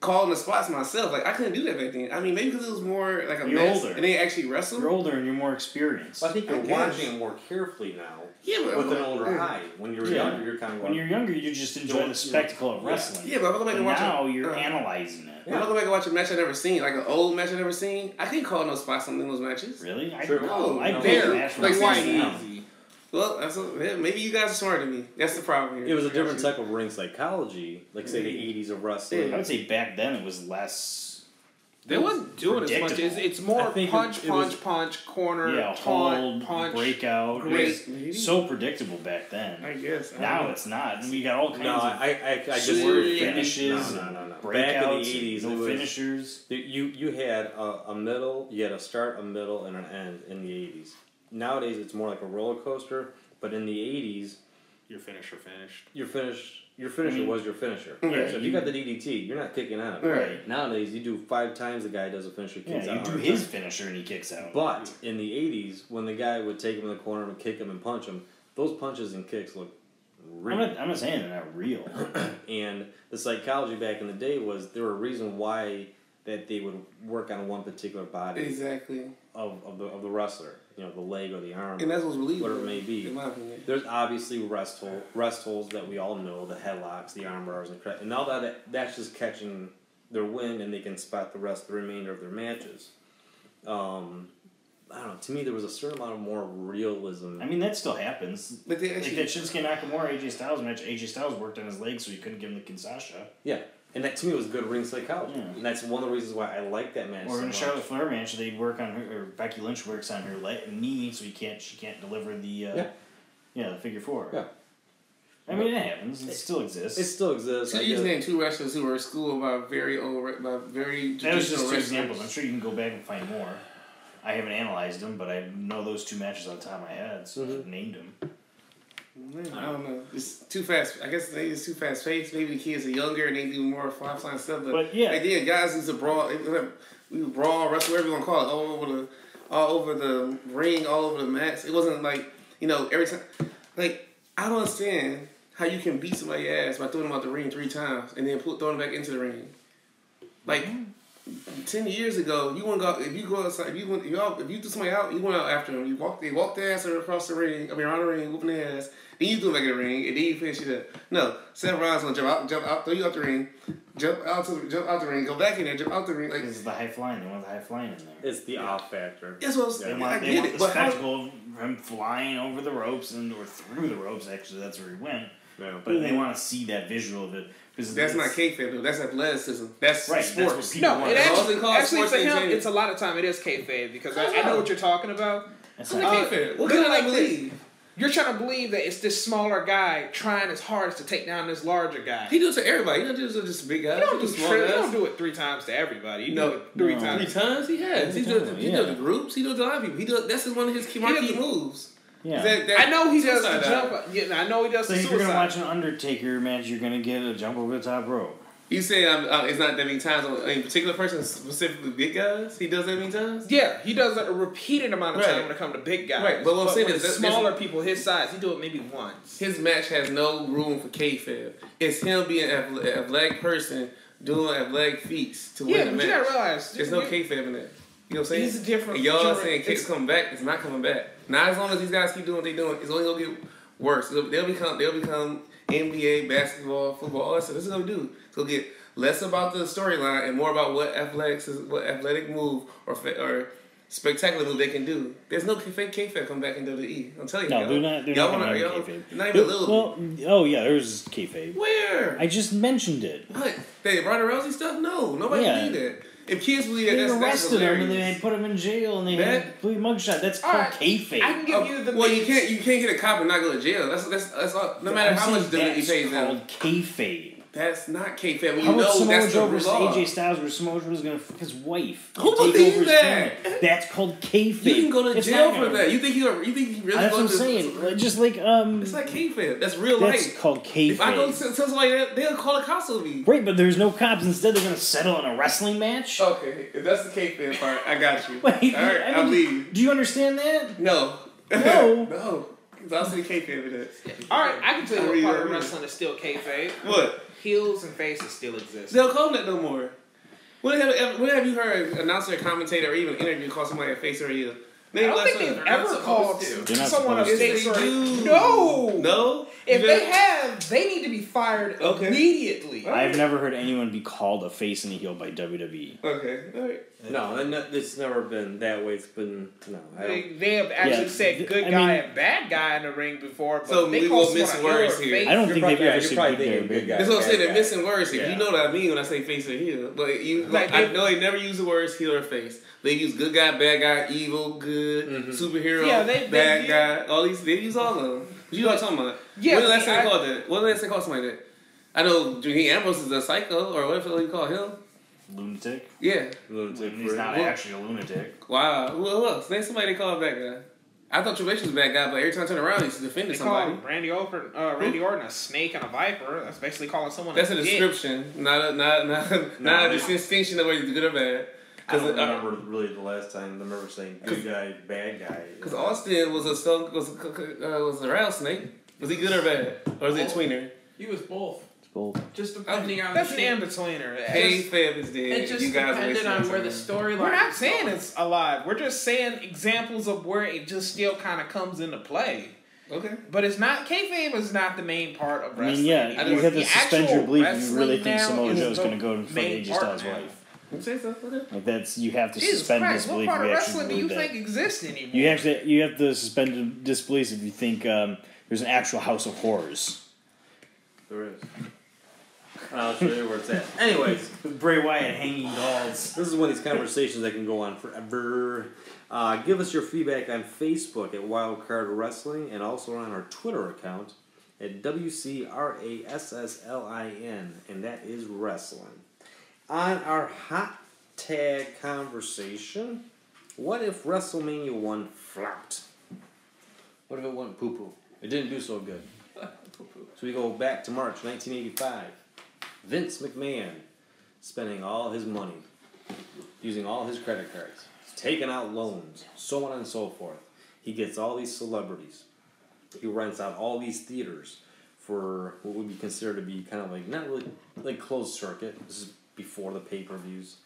[SPEAKER 4] calling the spots myself. Like I couldn't do that back then. I mean, maybe because it was more like a
[SPEAKER 3] You're
[SPEAKER 4] mess
[SPEAKER 3] older.
[SPEAKER 4] and they actually wrestle.
[SPEAKER 3] You're older and you're more experienced.
[SPEAKER 1] I think you're
[SPEAKER 4] I
[SPEAKER 1] watching it more carefully now
[SPEAKER 4] yeah, but
[SPEAKER 1] with an older
[SPEAKER 4] yeah.
[SPEAKER 1] eye. When you're
[SPEAKER 3] Yeah.
[SPEAKER 1] younger, you're kind of
[SPEAKER 3] when you're younger, you just enjoy the spectacle of wrestling.
[SPEAKER 4] Yeah, but I go back
[SPEAKER 3] But
[SPEAKER 4] and watch
[SPEAKER 3] now
[SPEAKER 4] a,
[SPEAKER 3] you're
[SPEAKER 4] uh,
[SPEAKER 3] analyzing it.
[SPEAKER 4] When I go back and watch a match I've never seen, like an old match I've never seen, I can't call no spots on those matches.
[SPEAKER 3] Really? I
[SPEAKER 1] Sure.
[SPEAKER 3] know. I
[SPEAKER 1] No,
[SPEAKER 3] bet
[SPEAKER 1] no.
[SPEAKER 3] match
[SPEAKER 4] Like,
[SPEAKER 3] when I
[SPEAKER 4] why
[SPEAKER 3] see it now.
[SPEAKER 2] easy.
[SPEAKER 4] Well, that's a, yeah, maybe you guys are smarter than me. That's the problem here.
[SPEAKER 1] It was a different type of ring psychology, like say the mm. '80s of wrestling.
[SPEAKER 3] I would say back then it was less.
[SPEAKER 2] They wasn't doing as much. It's, it's more
[SPEAKER 1] I think it-
[SPEAKER 2] punch,
[SPEAKER 1] it
[SPEAKER 2] punch,
[SPEAKER 1] was-
[SPEAKER 2] punch, corner,
[SPEAKER 3] Yeah,
[SPEAKER 2] taunt,
[SPEAKER 3] hold,
[SPEAKER 2] punch.
[SPEAKER 3] breakout.
[SPEAKER 2] great.
[SPEAKER 3] It was so predictable back then.
[SPEAKER 4] I guess. I
[SPEAKER 3] Now
[SPEAKER 4] don't know.
[SPEAKER 3] it's not. We got all kinds
[SPEAKER 1] No,
[SPEAKER 3] of
[SPEAKER 1] I, I, I just
[SPEAKER 3] sword finishes,
[SPEAKER 1] No, no, no, no.
[SPEAKER 3] and
[SPEAKER 1] Back in the 80s,
[SPEAKER 3] no
[SPEAKER 1] it was-
[SPEAKER 3] finishers.
[SPEAKER 1] You you had a, a middle, you had a start, a middle, and an end in the '80s. Nowadays, it's more like a roller coaster. But in the '80s,
[SPEAKER 2] Your finisher finished.
[SPEAKER 1] your finish, your finisher was your finisher.
[SPEAKER 4] Yeah,
[SPEAKER 1] so if you got the DDT, you're not kicking out.
[SPEAKER 4] Right.
[SPEAKER 1] Nowadays, you do five times the guy does a finisher, kicks
[SPEAKER 3] Yeah,
[SPEAKER 1] out.
[SPEAKER 3] you do his
[SPEAKER 1] time.
[SPEAKER 3] finisher and he kicks out.
[SPEAKER 1] But in the '80s, when the guy would take him in the corner and kick him and punch him, those punches and kicks look
[SPEAKER 3] I'm
[SPEAKER 1] real.
[SPEAKER 3] not, I'm not saying they're not real.
[SPEAKER 1] And the psychology back in the day was there were a reason why that they would work on one particular body
[SPEAKER 4] Exactly.
[SPEAKER 1] Of, of the of the wrestler, you know, the leg or the arm,
[SPEAKER 4] And that's what's believable.
[SPEAKER 1] whatever it may be.
[SPEAKER 4] In my opinion.
[SPEAKER 1] There's obviously rest hole, rest holes that we all know, the headlocks, the arm bars, and cra- and all that that's just catching their wind, and they can spot the rest, the remainder of their matches. Um, I don't know. To me, there was a certain amount of more realism.
[SPEAKER 3] I mean, that still happens.
[SPEAKER 4] But they
[SPEAKER 3] Like that Shinsuke Nakamura AJ Styles match, AJ Styles worked on his leg, so he couldn't give him the Kinshasa.
[SPEAKER 1] yeah, and that to me was good ring psychology,
[SPEAKER 3] Yeah.
[SPEAKER 1] and that's one of the reasons why I like that match.
[SPEAKER 3] Or
[SPEAKER 1] so
[SPEAKER 3] in a. Charlotte Flair match, they work on her, or Becky Lynch works on her leg, knee, so he can't, she can't deliver the, uh,
[SPEAKER 1] Yeah.
[SPEAKER 3] yeah, the figure four.
[SPEAKER 1] Yeah.
[SPEAKER 3] I mean, it happens. It still exists.
[SPEAKER 1] It still exists.
[SPEAKER 4] So
[SPEAKER 1] I
[SPEAKER 4] you just named two wrestlers who were schooled by very old, re- by very
[SPEAKER 3] that was just
[SPEAKER 4] traditional
[SPEAKER 3] two
[SPEAKER 4] wrestlers.
[SPEAKER 3] examples. I'm sure you can go back and find more. I haven't analyzed them, but I know those two matches on the top of my head, so
[SPEAKER 1] Mhm.
[SPEAKER 3] I've named them.
[SPEAKER 4] Man, I don't know. It's too fast. I guess maybe it's too fast paced. Maybe the kids are younger and they do more five sign stuff. But,
[SPEAKER 3] But, yeah.
[SPEAKER 4] like, yeah, guys used a brawl. We brawl, wrestle, whatever you want to call it, all over the, all over the ring, all over the mats. It wasn't like you know every time. Like I don't understand how you can beat somebody's ass by throwing them out the ring three times and then put throwing them back into the ring. Like mm-hmm. Ten years ago, you want to go if you go outside, if you went, if you, out, if you threw somebody out, you went out after them. You walk, they walked their ass across the ring, I mean around the ring, whooping their ass. Then you threw them back in the ring, and then you finish it up. No, Seth Rollins gonna jump out, jump out, throw you out the ring, jump out to the, jump out the ring, go back in there, jump out the ring. Like
[SPEAKER 3] This is the high flying. They want the high flying in there.
[SPEAKER 1] It's the off factor.
[SPEAKER 4] that's what I'm
[SPEAKER 3] They want,
[SPEAKER 4] I
[SPEAKER 3] they
[SPEAKER 4] get
[SPEAKER 3] want
[SPEAKER 4] it,
[SPEAKER 3] the
[SPEAKER 4] but how,
[SPEAKER 3] spectacle of him flying over the ropes and or through the ropes. Actually, that's where he went.
[SPEAKER 1] Yeah.
[SPEAKER 3] But they want to see that visual of it because
[SPEAKER 4] that's not
[SPEAKER 3] it's-
[SPEAKER 4] kayfabe though. That's athleticism. That's
[SPEAKER 3] Right, that's what
[SPEAKER 4] sports.
[SPEAKER 3] people
[SPEAKER 2] No,
[SPEAKER 3] want.
[SPEAKER 2] it
[SPEAKER 4] As long as
[SPEAKER 2] actually,
[SPEAKER 4] they
[SPEAKER 2] actually
[SPEAKER 4] sports
[SPEAKER 2] for him,
[SPEAKER 4] entertainment.
[SPEAKER 2] it's a lot of time it is kayfabe because I, I know what you're talking about.
[SPEAKER 3] That's
[SPEAKER 4] It's
[SPEAKER 3] not,
[SPEAKER 2] Uh,
[SPEAKER 4] kayfabe. What can I
[SPEAKER 2] it like this. You're trying to believe that it's this smaller guy trying his hardest to take down this larger guy.
[SPEAKER 4] He does it to everybody. He doesn't do it to just big guys.
[SPEAKER 2] You don't
[SPEAKER 4] He
[SPEAKER 2] do
[SPEAKER 4] small
[SPEAKER 2] tri- you
[SPEAKER 4] guys.
[SPEAKER 2] don't do it three times to everybody. You
[SPEAKER 4] No,
[SPEAKER 2] do it three
[SPEAKER 3] no.
[SPEAKER 2] times.
[SPEAKER 4] Three times he has. He does.
[SPEAKER 3] time,
[SPEAKER 4] He
[SPEAKER 3] yeah.
[SPEAKER 4] does the groups. He does a lot of people. He does. That's one of his key marquee
[SPEAKER 2] doesn't-
[SPEAKER 4] moves.
[SPEAKER 3] Yeah.
[SPEAKER 4] That- that
[SPEAKER 2] I know he does the jump.
[SPEAKER 4] dive.
[SPEAKER 2] Yeah, I know he does
[SPEAKER 3] so
[SPEAKER 2] the
[SPEAKER 3] if you're gonna watch an Undertaker match, you're gonna get a jump over the top rope.
[SPEAKER 4] You say um, uh, it's not that many times on a particular person, specifically big guys. He does that many times.
[SPEAKER 2] Yeah, he does a repeated amount of
[SPEAKER 4] Right.
[SPEAKER 2] time when it comes to big guys.
[SPEAKER 4] Right, but what I'm saying is
[SPEAKER 2] it's
[SPEAKER 4] that-
[SPEAKER 2] smaller people his size, he do it maybe once.
[SPEAKER 4] His match has no room for kayfabe. It's him being an athletic person doing athletic feats to
[SPEAKER 2] Yeah,
[SPEAKER 4] win
[SPEAKER 2] but
[SPEAKER 4] the
[SPEAKER 2] you
[SPEAKER 4] match.
[SPEAKER 2] gotta realize
[SPEAKER 4] There's no
[SPEAKER 2] you-
[SPEAKER 4] kayfabe in that. You know what I'm saying?
[SPEAKER 2] He's a different.
[SPEAKER 4] And y'all
[SPEAKER 2] genre-
[SPEAKER 4] saying kids
[SPEAKER 2] it's-
[SPEAKER 4] coming back, it's not coming back. Not as long as these guys keep doing what they're doing. It's only gonna get worse. They'll, become they'll become NBA, basketball, football, all that stuff. This is we do. It's gonna get less about the storyline and more about what athletics is, what athletic move or or spectacular move they can do. There's no fake kayfabe coming back in WWE. I'm telling you.
[SPEAKER 3] No,
[SPEAKER 4] y'all.
[SPEAKER 3] they're not. They're
[SPEAKER 4] y'all
[SPEAKER 3] not
[SPEAKER 4] wanna, y'all,
[SPEAKER 3] kayfabe.
[SPEAKER 4] Not even a little.
[SPEAKER 3] Well, oh yeah, there's kayfabe.
[SPEAKER 4] Where?
[SPEAKER 3] I just mentioned it.
[SPEAKER 4] what? They Ronda Rousey stuff? No, nobody
[SPEAKER 3] Yeah.
[SPEAKER 4] believe that. If kids believe that,
[SPEAKER 3] They
[SPEAKER 4] that's, that's
[SPEAKER 3] arrested him and they put him in jail and they
[SPEAKER 4] That-
[SPEAKER 3] had blue mugshot. That's
[SPEAKER 2] All
[SPEAKER 3] called
[SPEAKER 2] right,
[SPEAKER 3] kayfabe.
[SPEAKER 2] I can give
[SPEAKER 4] Uh,
[SPEAKER 2] you the.
[SPEAKER 4] well, you can't you can't get a cop and not go to jail. That's that's that's all, no matter
[SPEAKER 3] I'm
[SPEAKER 4] how much
[SPEAKER 3] saying
[SPEAKER 4] WWE
[SPEAKER 3] that's
[SPEAKER 4] pays them.
[SPEAKER 3] called kayfabe.
[SPEAKER 4] That's not kayfabe. When
[SPEAKER 3] How
[SPEAKER 4] you
[SPEAKER 3] about
[SPEAKER 4] know
[SPEAKER 3] Samoa
[SPEAKER 4] that's
[SPEAKER 3] Joe versus
[SPEAKER 4] law.
[SPEAKER 3] AJ Styles where Samoa Joe was gonna fuck his wife?
[SPEAKER 4] Who
[SPEAKER 3] and take
[SPEAKER 4] believes that?
[SPEAKER 3] family? That's called kayfabe.
[SPEAKER 4] You can go to
[SPEAKER 3] It's
[SPEAKER 4] jail for that. You think he you think he really
[SPEAKER 3] That's what
[SPEAKER 4] going
[SPEAKER 3] I'm
[SPEAKER 4] to
[SPEAKER 3] saying. Like, Just like um,
[SPEAKER 4] It's like kayfabe. That's real
[SPEAKER 3] that's
[SPEAKER 4] life.
[SPEAKER 3] called
[SPEAKER 4] If I go
[SPEAKER 3] kayfabe.
[SPEAKER 4] tell tell somebody that, they'll call the cops on me.
[SPEAKER 3] Right, but there's no cops. Instead, they're gonna settle in a wrestling match.
[SPEAKER 4] Okay, if that's the kayfabe part, I got you.
[SPEAKER 3] Wait,
[SPEAKER 4] All right,
[SPEAKER 3] I
[SPEAKER 4] I
[SPEAKER 3] mean,
[SPEAKER 4] believe you.
[SPEAKER 3] Do you understand that?
[SPEAKER 4] No.
[SPEAKER 3] No.
[SPEAKER 4] no. 'Cause I'll see the kayfabe in it.
[SPEAKER 2] All right, I can tell you what part of wrestling is still kayfabe.
[SPEAKER 4] What?
[SPEAKER 2] Heels and faces still exist.
[SPEAKER 4] They don't call that no more. When have, when have you heard an announcer, commentator, or even interview call somebody a face or a heel?
[SPEAKER 2] I don't think they've ever called
[SPEAKER 5] to.
[SPEAKER 2] Someone a
[SPEAKER 3] supposed to.
[SPEAKER 2] face or
[SPEAKER 4] do.
[SPEAKER 2] No.
[SPEAKER 4] No?
[SPEAKER 2] If they have, they need to be fired
[SPEAKER 4] Okay.
[SPEAKER 2] immediately.
[SPEAKER 3] I've never heard anyone be called a face and a heel by WWE.
[SPEAKER 4] Okay, alright.
[SPEAKER 1] No, and it's never been that way. It's been no.
[SPEAKER 2] They, they have actually
[SPEAKER 3] Yeah,
[SPEAKER 2] said good
[SPEAKER 3] I
[SPEAKER 2] guy
[SPEAKER 3] mean-
[SPEAKER 2] and bad guy in the ring before, but
[SPEAKER 4] So
[SPEAKER 2] they
[SPEAKER 4] we
[SPEAKER 2] call
[SPEAKER 4] will miss
[SPEAKER 2] someone
[SPEAKER 4] words here.
[SPEAKER 2] face.
[SPEAKER 3] I don't
[SPEAKER 1] You're
[SPEAKER 3] think they've ever
[SPEAKER 1] you're
[SPEAKER 3] said good guy or bad
[SPEAKER 1] good
[SPEAKER 3] guy.
[SPEAKER 1] guy.
[SPEAKER 4] That's what I'm saying. They're missing words here.
[SPEAKER 3] Yeah.
[SPEAKER 4] You know what I mean when I say face or heel. But you,
[SPEAKER 2] Like
[SPEAKER 4] I know they never use the words heel or face. They use good guy, bad guy, evil, good,
[SPEAKER 1] Mhm.
[SPEAKER 4] superhero,
[SPEAKER 2] Yeah, they- they
[SPEAKER 4] bad
[SPEAKER 2] use-
[SPEAKER 4] guy. All these, they use all of them. You know what I'm talking about?
[SPEAKER 2] Yeah,
[SPEAKER 4] When the last time
[SPEAKER 2] I-
[SPEAKER 4] called that? When the last time they called somebody that? I know Dean Ambrose is a psycho, or what the hell you call him?
[SPEAKER 3] Lunatic.
[SPEAKER 4] Yeah.
[SPEAKER 1] lunatic
[SPEAKER 3] He's not
[SPEAKER 4] Well-
[SPEAKER 3] actually a lunatic.
[SPEAKER 4] Wow. Who who else? Name somebody they call a bad guy. I thought Triple H was a bad guy, but every time I turn around, he's defending
[SPEAKER 2] They call
[SPEAKER 4] somebody.
[SPEAKER 2] Randy Orton, uh, Randy Orton a snake and a viper. That's basically calling someone
[SPEAKER 4] That's a
[SPEAKER 2] dick.
[SPEAKER 4] description, not a not not, not a distinction of whether he's good or bad.
[SPEAKER 1] I don't
[SPEAKER 4] uh,
[SPEAKER 1] remember really the last time I remember saying good guy, bad guy.
[SPEAKER 4] Because Austin was a stone was a, uh, was a rattlesnake. Was he good or bad, or was he a tweener?
[SPEAKER 5] He was both,
[SPEAKER 3] It's both.
[SPEAKER 5] just depending on
[SPEAKER 2] That's
[SPEAKER 5] the
[SPEAKER 2] the in betweener.
[SPEAKER 4] Kayfabe is dead.
[SPEAKER 5] It just
[SPEAKER 4] you guys
[SPEAKER 5] depended
[SPEAKER 4] wasting
[SPEAKER 5] on where the
[SPEAKER 4] time.
[SPEAKER 5] storyline.
[SPEAKER 2] We're not saying
[SPEAKER 5] going.
[SPEAKER 2] it's alive. We're just saying examples of where it just still kind of comes into play.
[SPEAKER 4] Okay.
[SPEAKER 2] But it's not kayfabe is not the main part of
[SPEAKER 3] I
[SPEAKER 2] wrestling.
[SPEAKER 3] mean, yeah,
[SPEAKER 4] I
[SPEAKER 3] you have to suspend your belief if you really think
[SPEAKER 2] now
[SPEAKER 3] Samoa
[SPEAKER 2] is
[SPEAKER 3] going to go and fuck
[SPEAKER 2] main
[SPEAKER 3] AJ
[SPEAKER 2] part
[SPEAKER 3] Styles' wife.
[SPEAKER 4] You say so? Okay.
[SPEAKER 3] Like that's you have to
[SPEAKER 2] Jesus
[SPEAKER 3] suspend
[SPEAKER 2] Christ, what
[SPEAKER 3] disbelief
[SPEAKER 2] part
[SPEAKER 3] if
[SPEAKER 2] of wrestling do you
[SPEAKER 3] that.
[SPEAKER 2] think exists anymore?
[SPEAKER 3] You actually you have to suspend disbelief if you think um, there's an actual House of Horrors.
[SPEAKER 1] There is. I'll show you where it's at. Anyways,
[SPEAKER 3] Bray Wyatt hanging dolls.
[SPEAKER 1] this is one of these conversations that can go on forever. Uh, give us your feedback on Facebook at Wildcard Wrestling and also on our Twitter account at WCRASSLIN, and that is wrestling. On our hot tag conversation, what if WrestleMania 1 flopped? What if it went poo poo? It didn't do so good. So we go back to March 1985. Vince McMahon spending all his money, using all his credit cards, taking out loans, so on and so forth. He gets all these celebrities. He rents out all these theaters for what would be considered to be kind of like not really like closed circuit. This is before the pay per views.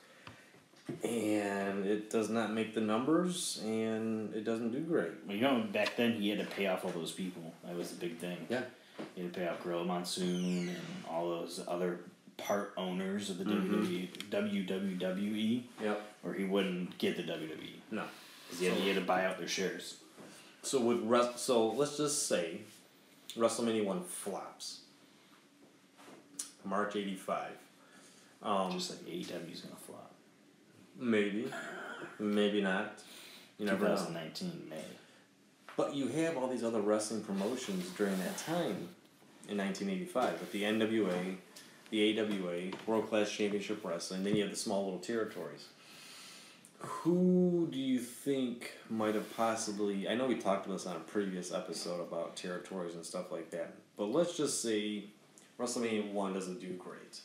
[SPEAKER 1] And it does not make the numbers and it doesn't do great.
[SPEAKER 3] You know, back then he had to pay off all those people. That was the big thing.
[SPEAKER 1] Yeah.
[SPEAKER 3] He had to pay off Gorilla Monsoon and all those other part owners of the
[SPEAKER 1] Mhm.
[SPEAKER 3] WWE, WWE,
[SPEAKER 1] Yep.
[SPEAKER 3] or he wouldn't get the WWE.
[SPEAKER 1] No.
[SPEAKER 3] Because he, had- he had to buy out their shares.
[SPEAKER 1] So with Rus- so let's just say WrestleMania one flops. March eighty five. Um,
[SPEAKER 3] Just like AEW's to flop.
[SPEAKER 1] maybe, maybe not. You never know.
[SPEAKER 3] 2019 May.
[SPEAKER 1] But you have all these other wrestling promotions during that time in 1985 with the NWA, the AWA, World Class Championship Wrestling. Then you have the small little territories. Who do you think might have possibly? I know we talked about this on a previous episode about territories and stuff like that. But let's just say WrestleMania one doesn't do great.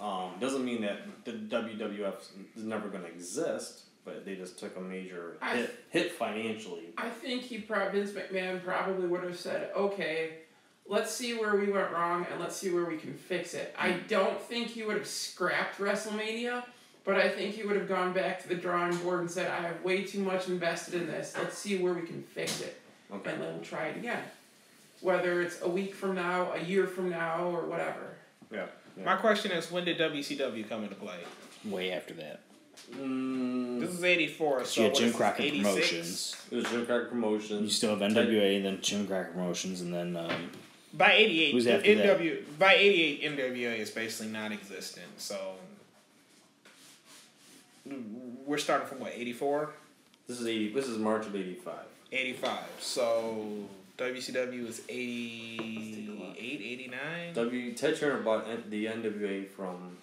[SPEAKER 1] Um, doesn't mean that the WWF is never going to exist, but they just took a major
[SPEAKER 5] I-
[SPEAKER 1] hit, hit financially.
[SPEAKER 5] I think he probably Vince McMahon probably would have said, "Okay, let's see where we went wrong and let's see where we can fix it." I don't think he would have scrapped WrestleMania, But I think he would have gone back to the drawing board and said, I have way too much invested in this. Let's see where we can fix it.
[SPEAKER 1] Okay.
[SPEAKER 5] And then we'll try it again. Whether it's a week from now, a year from now, or whatever.
[SPEAKER 1] Yeah. Yeah.
[SPEAKER 2] My question is, when did WCW come into play?
[SPEAKER 3] Way after that.
[SPEAKER 1] Mm,
[SPEAKER 2] This is '84, so
[SPEAKER 3] So you had Jim
[SPEAKER 2] is
[SPEAKER 3] Crockett
[SPEAKER 2] 86?
[SPEAKER 3] Promotions.
[SPEAKER 1] it was Jim Crockett Promotions.
[SPEAKER 3] You still have NWA, then Jim Crockett Promotions, and then um,
[SPEAKER 2] By '88,
[SPEAKER 3] Who's after that?
[SPEAKER 2] By '88, NWA is basically non-existent. So we're starting from what '84,
[SPEAKER 1] This is eighty. This is March of eighty-five.
[SPEAKER 2] '85. So WCW was 88, 89.
[SPEAKER 1] W. Ted Turner bought the NWA from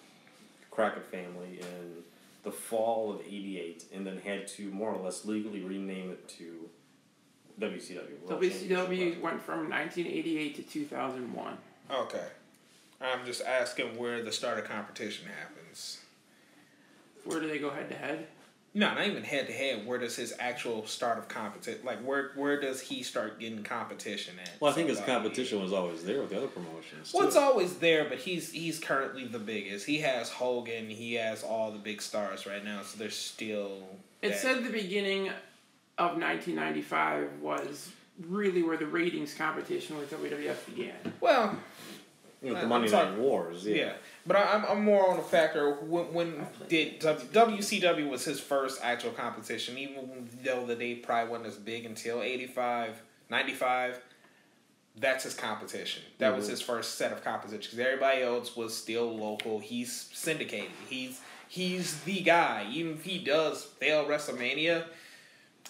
[SPEAKER 1] Crockett family in the fall of '88, and then had to more or less legally rename it to WCW. World
[SPEAKER 5] WCW
[SPEAKER 1] Wrestling.
[SPEAKER 5] went from 1988 to 2001.
[SPEAKER 2] Okay, I'm just asking where the start of competition happens.
[SPEAKER 5] Where do they go head to head?
[SPEAKER 2] No, not even head to head. Where does his actual start of competition? Like where where does he start getting competition at?
[SPEAKER 1] Well, I think his competition was always there with the other promotions.
[SPEAKER 2] Well,
[SPEAKER 1] too.
[SPEAKER 2] it's always there, but he's he's currently the biggest. He has Hogan. He has all the big stars right now. So there's still.
[SPEAKER 5] It
[SPEAKER 2] that-
[SPEAKER 5] said the beginning of 1995 was really where the ratings competition with WWF began.
[SPEAKER 2] Well,
[SPEAKER 1] You know, the uh, Monday
[SPEAKER 2] sorry.
[SPEAKER 1] Night Wars. Yeah.
[SPEAKER 2] yeah, but I, I'm I'm more on the factor when when did W- WCW was his first actual competition, even though the day probably wasn't as big until 85, 95. That's his competition. That was
[SPEAKER 1] Mhm.
[SPEAKER 2] his first set of competition because everybody else was still local. He's syndicated. He's he's the guy. Even if he does fail WrestleMania,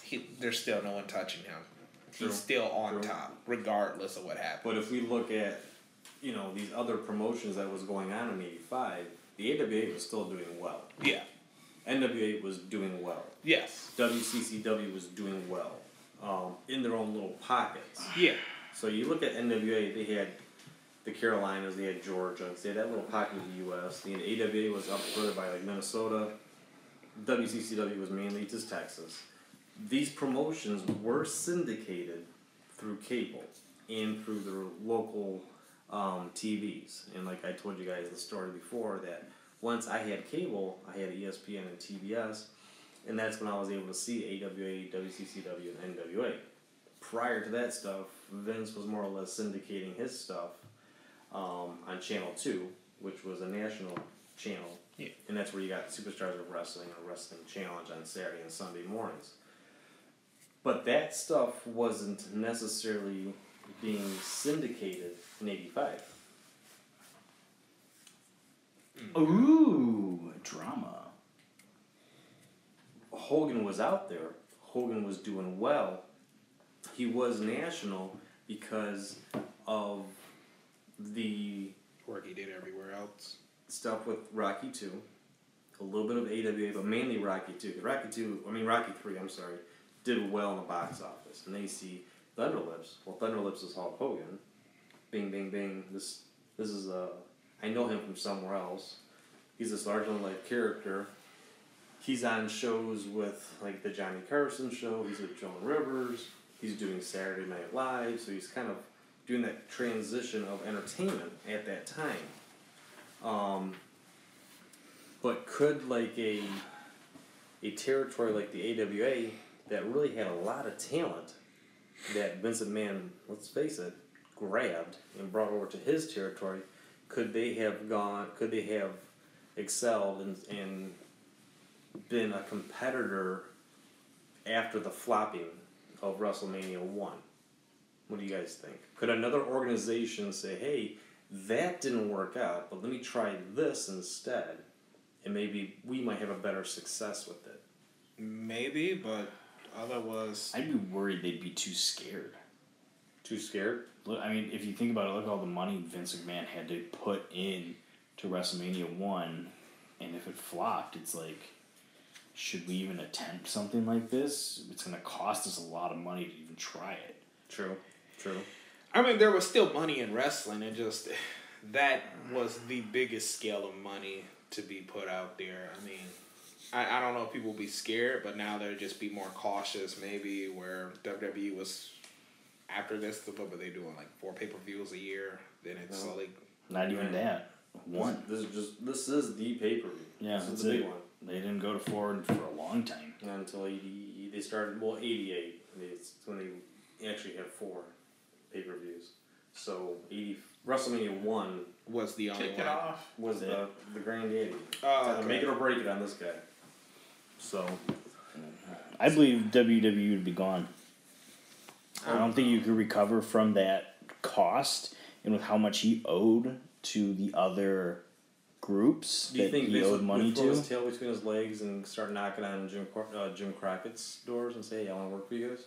[SPEAKER 2] he, there's still no one touching him.
[SPEAKER 1] True.
[SPEAKER 2] He's still on
[SPEAKER 1] True.
[SPEAKER 2] top, regardless of what happens.
[SPEAKER 1] But if we look at, you know, these other promotions that was going on in '85, the AWA was still doing well.
[SPEAKER 2] Yeah.
[SPEAKER 1] NWA was doing well.
[SPEAKER 2] Yes.
[SPEAKER 1] WCCW was doing well, um, in their own little pockets.
[SPEAKER 2] Yeah.
[SPEAKER 1] So you look at NWA, they had the Carolinas, they had Georgia, they had that little pocket of the U.S. The AWA was up further by like Minnesota. WCCW was mainly just Texas. These promotions were syndicated through cable and through their local um, TVs. And like I told you guys the story before, that once I had cable, I had ESPN and TBS, and that's when I was able to see AWA, WCCW, and NWA prior to that stuff, Vince was more or less syndicating his stuff um, on Channel 2, which was a national channel.
[SPEAKER 2] Yeah.
[SPEAKER 1] And that's where you got Superstars of Wrestling or Wrestling Challenge on Saturday and Sunday mornings. But that stuff wasn't necessarily being syndicated in 85. Hmm.
[SPEAKER 3] ooh, drama.
[SPEAKER 1] Hogan was out there. Hogan was doing well. He was national because of the
[SPEAKER 2] Work he did everywhere else.
[SPEAKER 1] stuff with Rocky Two, a little bit of AWA, but mainly Rocky Two. Rocky Two, I mean Rocky Three. I'm sorry, did well in the box office, and they see Thunderlips. Well, Thunderlips is Hulk Hogan. Bing, bing, bing. This, this is uh, I know him from somewhere else. He's this larger than life character. He's on shows with like the Johnny Carson show. He's with Joan Rivers. He's doing Saturday Night Live, so he's kind of doing that transition of entertainment at that time. Um, but could like a a territory like the AWA that really had a lot of talent that Vince McMahon, let's face it, grabbed and brought over to his territory, could they have gone? Could they have excelled and and been a competitor after the flopping of WrestleMania one? What do you guys think? Could another organization say, "Hey, that didn't work out, but let me try this instead," and maybe we might have a better success with it?
[SPEAKER 2] Maybe, but other was
[SPEAKER 3] I'd be worried they'd be too scared.
[SPEAKER 1] Too scared?
[SPEAKER 3] Look, I mean, if you think about it, look at all the money Vince McMahon had to put in to WrestleMania one, and if it flopped, it's like, should we even attempt something like this? It's going to cost us a lot of money to even try it.
[SPEAKER 1] True. True.
[SPEAKER 2] I mean, there was still money in wrestling. It just that was the biggest scale of money to be put out there. I mean, I, I don't know if people will be scared, but now they'll just be more cautious. Maybe where WWE was after this, what were they doing? Like four pay per views a year. Then it's
[SPEAKER 1] No.
[SPEAKER 2] like
[SPEAKER 3] Not even
[SPEAKER 1] Yeah.
[SPEAKER 3] that. One.
[SPEAKER 1] This, this is just this is the pay per view.
[SPEAKER 3] Yeah,
[SPEAKER 1] this is
[SPEAKER 3] that's
[SPEAKER 1] the big
[SPEAKER 3] it.
[SPEAKER 1] one.
[SPEAKER 3] They didn't go to four for a long time.
[SPEAKER 1] Not until eighty, they started. Well, eighty-eight. It's when they actually had four pay-per-views. So eighty WrestleMania one
[SPEAKER 2] Was the only
[SPEAKER 5] Kick
[SPEAKER 2] one.
[SPEAKER 5] it off.
[SPEAKER 1] was the the granddaddy.
[SPEAKER 2] Oh,
[SPEAKER 1] Uh,
[SPEAKER 2] okay.
[SPEAKER 1] Make it or break it on this guy. So
[SPEAKER 3] I believe WWE would be gone. I don't think you could recover from that cost and with how much he owed to the other groups
[SPEAKER 1] do you
[SPEAKER 3] that
[SPEAKER 1] think
[SPEAKER 3] he
[SPEAKER 1] Vince
[SPEAKER 3] owed
[SPEAKER 1] would,
[SPEAKER 3] money
[SPEAKER 1] would throw
[SPEAKER 3] to.
[SPEAKER 1] his tail between his legs and start knocking on Jim Cro- uh, Jim Crockett's doors and say, "Hey, I want to work for you guys"?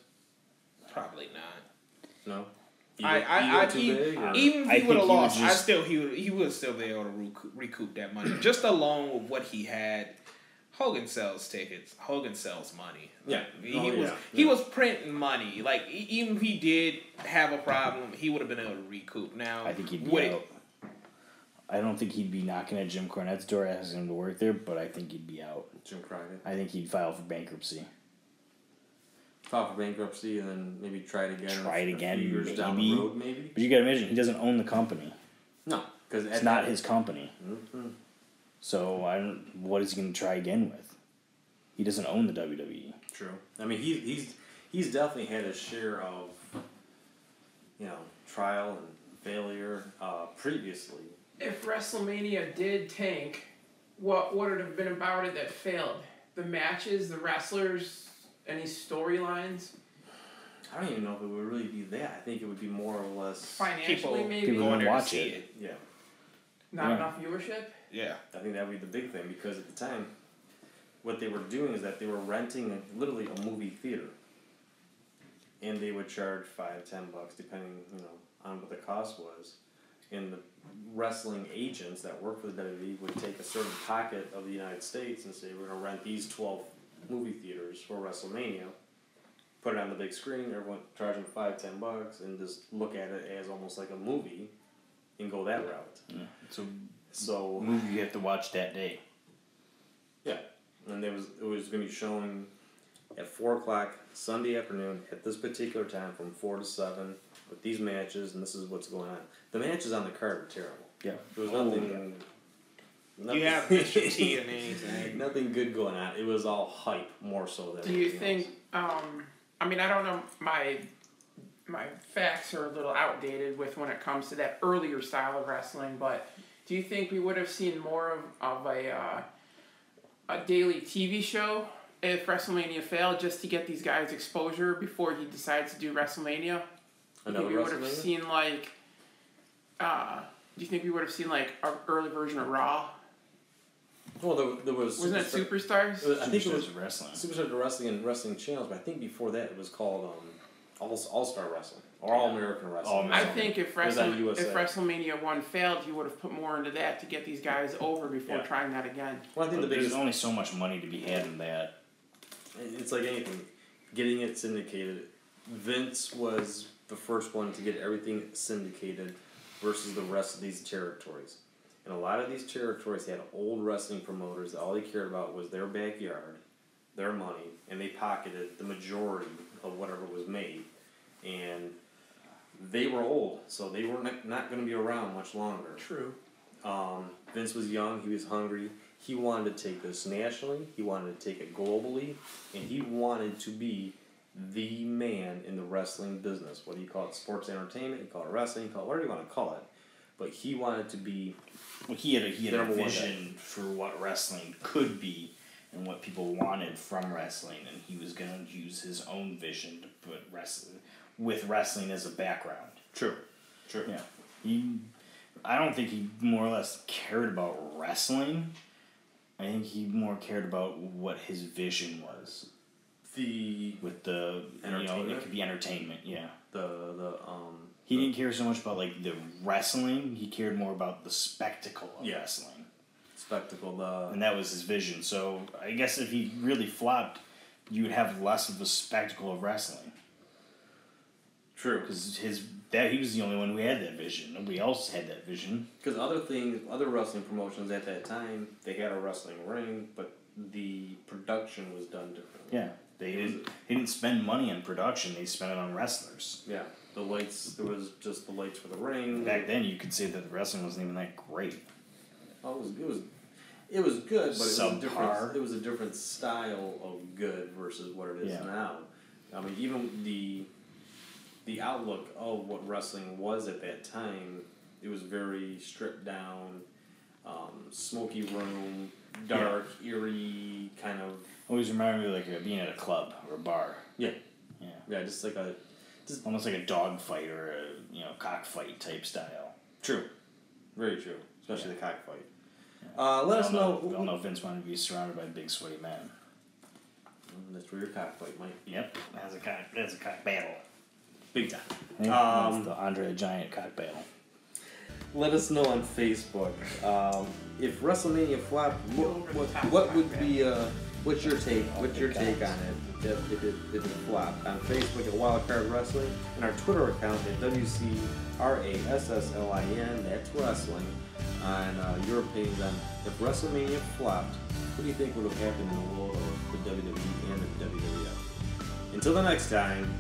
[SPEAKER 2] Probably not.
[SPEAKER 1] No.
[SPEAKER 2] I,
[SPEAKER 1] Ego-
[SPEAKER 2] I,
[SPEAKER 1] ego
[SPEAKER 2] I,
[SPEAKER 1] too
[SPEAKER 2] he-
[SPEAKER 1] big, or-
[SPEAKER 2] even if
[SPEAKER 3] I
[SPEAKER 2] he would have
[SPEAKER 3] he would
[SPEAKER 2] lost, I
[SPEAKER 3] just-
[SPEAKER 2] still he would he would still be able to recoup, recoup that money just alone with what he had. Hogan sells tickets. Hogan sells money.
[SPEAKER 1] Yeah.
[SPEAKER 2] he,
[SPEAKER 1] Oh,
[SPEAKER 2] he was
[SPEAKER 1] yeah,
[SPEAKER 2] he
[SPEAKER 1] yeah.
[SPEAKER 2] was printing money. Like e- even if he did have a problem, he would have been able to recoup. Now
[SPEAKER 3] I think he'd be out. I don't think he'd be knocking at Jim Cornette's door asking him to work there, but I think he'd be out.
[SPEAKER 1] Jim Crockett.
[SPEAKER 3] I think he'd file for bankruptcy.
[SPEAKER 1] File for bankruptcy and then maybe try it again.
[SPEAKER 3] Try it
[SPEAKER 1] a few
[SPEAKER 3] again,
[SPEAKER 1] years down
[SPEAKER 3] maybe.
[SPEAKER 1] the road, maybe.
[SPEAKER 3] But you gotta imagine he doesn't own the company.
[SPEAKER 1] No, because
[SPEAKER 3] It's not his company.
[SPEAKER 1] hmm
[SPEAKER 3] So I don't. What is he gonna try again with? He doesn't own the. WWE.
[SPEAKER 1] True. I mean, he, he's he's definitely had his share of, you know, trial and failure uh, previously.
[SPEAKER 5] If WrestleMania did tank, what would it have been about it that failed? The matches, the wrestlers, any storylines,
[SPEAKER 1] I don't even know if it would really be that. I think it would be more or less.
[SPEAKER 5] financially
[SPEAKER 2] People-
[SPEAKER 5] maybe,
[SPEAKER 3] people
[SPEAKER 2] going
[SPEAKER 3] wouldn't
[SPEAKER 2] to
[SPEAKER 3] watch
[SPEAKER 2] see
[SPEAKER 3] it.
[SPEAKER 2] it.
[SPEAKER 1] Yeah,
[SPEAKER 5] not
[SPEAKER 3] Yeah.
[SPEAKER 5] enough viewership.
[SPEAKER 2] Yeah.
[SPEAKER 1] I think that would be the big thing because at the time, what they were doing is that they were renting a, literally a movie theater, and they would charge five, ten bucks depending, you know, on what the cost was, and the wrestling agents that work for the WWE would take a certain pocket of the United States and say we're gonna rent these twelve movie theaters for WrestleMania, put it on the big screen, everyone charge them five, ten bucks, and just look at it as almost like a movie, and go that route. Yeah.
[SPEAKER 3] So
[SPEAKER 1] So
[SPEAKER 3] movie you have to watch that day.
[SPEAKER 1] Yeah, and there was it was going to be shown at four o'clock Sunday afternoon at this particular time from four to seven with these matches, and this is what's going on. The matches on the card were terrible.
[SPEAKER 3] Yeah.
[SPEAKER 1] There was
[SPEAKER 3] Oh,
[SPEAKER 1] nothing. nothing
[SPEAKER 2] You have Mr. T and anything.
[SPEAKER 1] nothing good going on. It was all hype more so than.
[SPEAKER 5] Do you think? Um, I mean, I don't know. My my facts are a little outdated with when it comes to that earlier style of wrestling, but do you think we would have seen more of, of a uh, a daily TV show if WrestleMania failed, just to get these guys exposure before he decides to do WrestleMania?
[SPEAKER 1] else?
[SPEAKER 5] Do you
[SPEAKER 1] Another
[SPEAKER 5] think we would have
[SPEAKER 1] WrestleMania?
[SPEAKER 5] seen like? Uh, do you think we would have seen like an early version of Raw?
[SPEAKER 1] Well, there, there was.
[SPEAKER 5] Wasn't it Superstars?
[SPEAKER 1] it was- I think it was wrestling.
[SPEAKER 3] Superstars of wrestling.
[SPEAKER 1] Wrestling and Wrestling Channels, but I think before that it was called um, All All Star Wrestling or All American Wrestling.
[SPEAKER 3] All
[SPEAKER 1] or
[SPEAKER 5] I think if
[SPEAKER 1] It was on
[SPEAKER 5] Wrestle, if WrestleMania one failed, you would have put more into that to get these guys over before
[SPEAKER 1] Yeah.
[SPEAKER 5] trying that again.
[SPEAKER 1] Well, I think
[SPEAKER 3] But
[SPEAKER 1] the
[SPEAKER 3] there's
[SPEAKER 1] biggest
[SPEAKER 3] only so much money to be had in that.
[SPEAKER 1] It's like anything. Getting it syndicated. Vince was the first one to get everything syndicated versus the rest of these territories. And a lot of these territories had old wrestling promoters that all they cared about was their backyard, their money, and they pocketed the majority of whatever was made. And they were old, so they were not, not going to be around much longer.
[SPEAKER 5] True.
[SPEAKER 1] Um, Vince was young, he was hungry. He wanted to take this nationally, he wanted to take it globally, and he wanted to be the man in the wrestling business. Whether you call it sports entertainment, you call it wrestling, you call it whatever you want to call it. But he wanted to be
[SPEAKER 3] Well, he had a he had a vision for what wrestling could be and what people wanted from wrestling, and he was gonna use his own vision to put wrestling with wrestling as a background.
[SPEAKER 1] true. True.
[SPEAKER 3] Yeah, he. I don't think he more or less cared about wrestling. I think he more cared about what his vision was
[SPEAKER 1] The
[SPEAKER 3] with the you know it could be entertainment. Yeah,
[SPEAKER 1] the the um
[SPEAKER 3] he didn't care so much about like the wrestling. He cared more about the spectacle of
[SPEAKER 1] Yeah.
[SPEAKER 3] wrestling.
[SPEAKER 1] spectacle, the
[SPEAKER 3] and that was his vision. So I guess if he really flopped, you would have less of a spectacle of wrestling
[SPEAKER 1] true.
[SPEAKER 3] because his that he was the only one who had that vision. Nobody else had that vision.
[SPEAKER 1] Because other things, other wrestling promotions at that time, they had a wrestling ring, but the production was done differently.
[SPEAKER 3] Yeah, they didn't. They didn't spend money on production. They spent it on wrestlers.
[SPEAKER 1] Yeah, the lights. There was just the lights for the ring.
[SPEAKER 3] Back then, you could say that the wrestling wasn't even that great.
[SPEAKER 1] Oh, it was. It was. It was good, but it was a different. It was a different style of good versus what it is
[SPEAKER 3] Yeah.
[SPEAKER 1] now. I mean, even the the outlook of what wrestling was at that time, it was very stripped down, um, smoky room, dark, eerie kind of.
[SPEAKER 3] Always reminded me of like being at a club or a bar.
[SPEAKER 1] Yeah,
[SPEAKER 3] Yeah.
[SPEAKER 1] yeah, just like a
[SPEAKER 3] Almost like a dog fight or a you know cockfight type style.
[SPEAKER 1] true, very true, especially the cockfight.
[SPEAKER 3] Yeah.
[SPEAKER 1] Uh, let us
[SPEAKER 3] all
[SPEAKER 1] know.
[SPEAKER 3] We all know Vince wanted to be surrounded by big sweaty men.
[SPEAKER 1] That's where your cockfight might.
[SPEAKER 3] Yep, that's a cock. That's a cock battle.
[SPEAKER 1] Big time.
[SPEAKER 3] Yeah,
[SPEAKER 1] Um,
[SPEAKER 3] the Andre the Giant cock battle.
[SPEAKER 1] Let us know on Facebook um, if WrestleMania flopped. What, what, what would be uh, what's your take? What's your take on it? If, if it if it flopped on Facebook at Wildcard Wrestling and our Twitter account at WCRASSLIN. That's wrestling. On uh, your opinions on if WrestleMania flopped, what do you think would have happened in the world of the WWE and the WWF? Until the next time,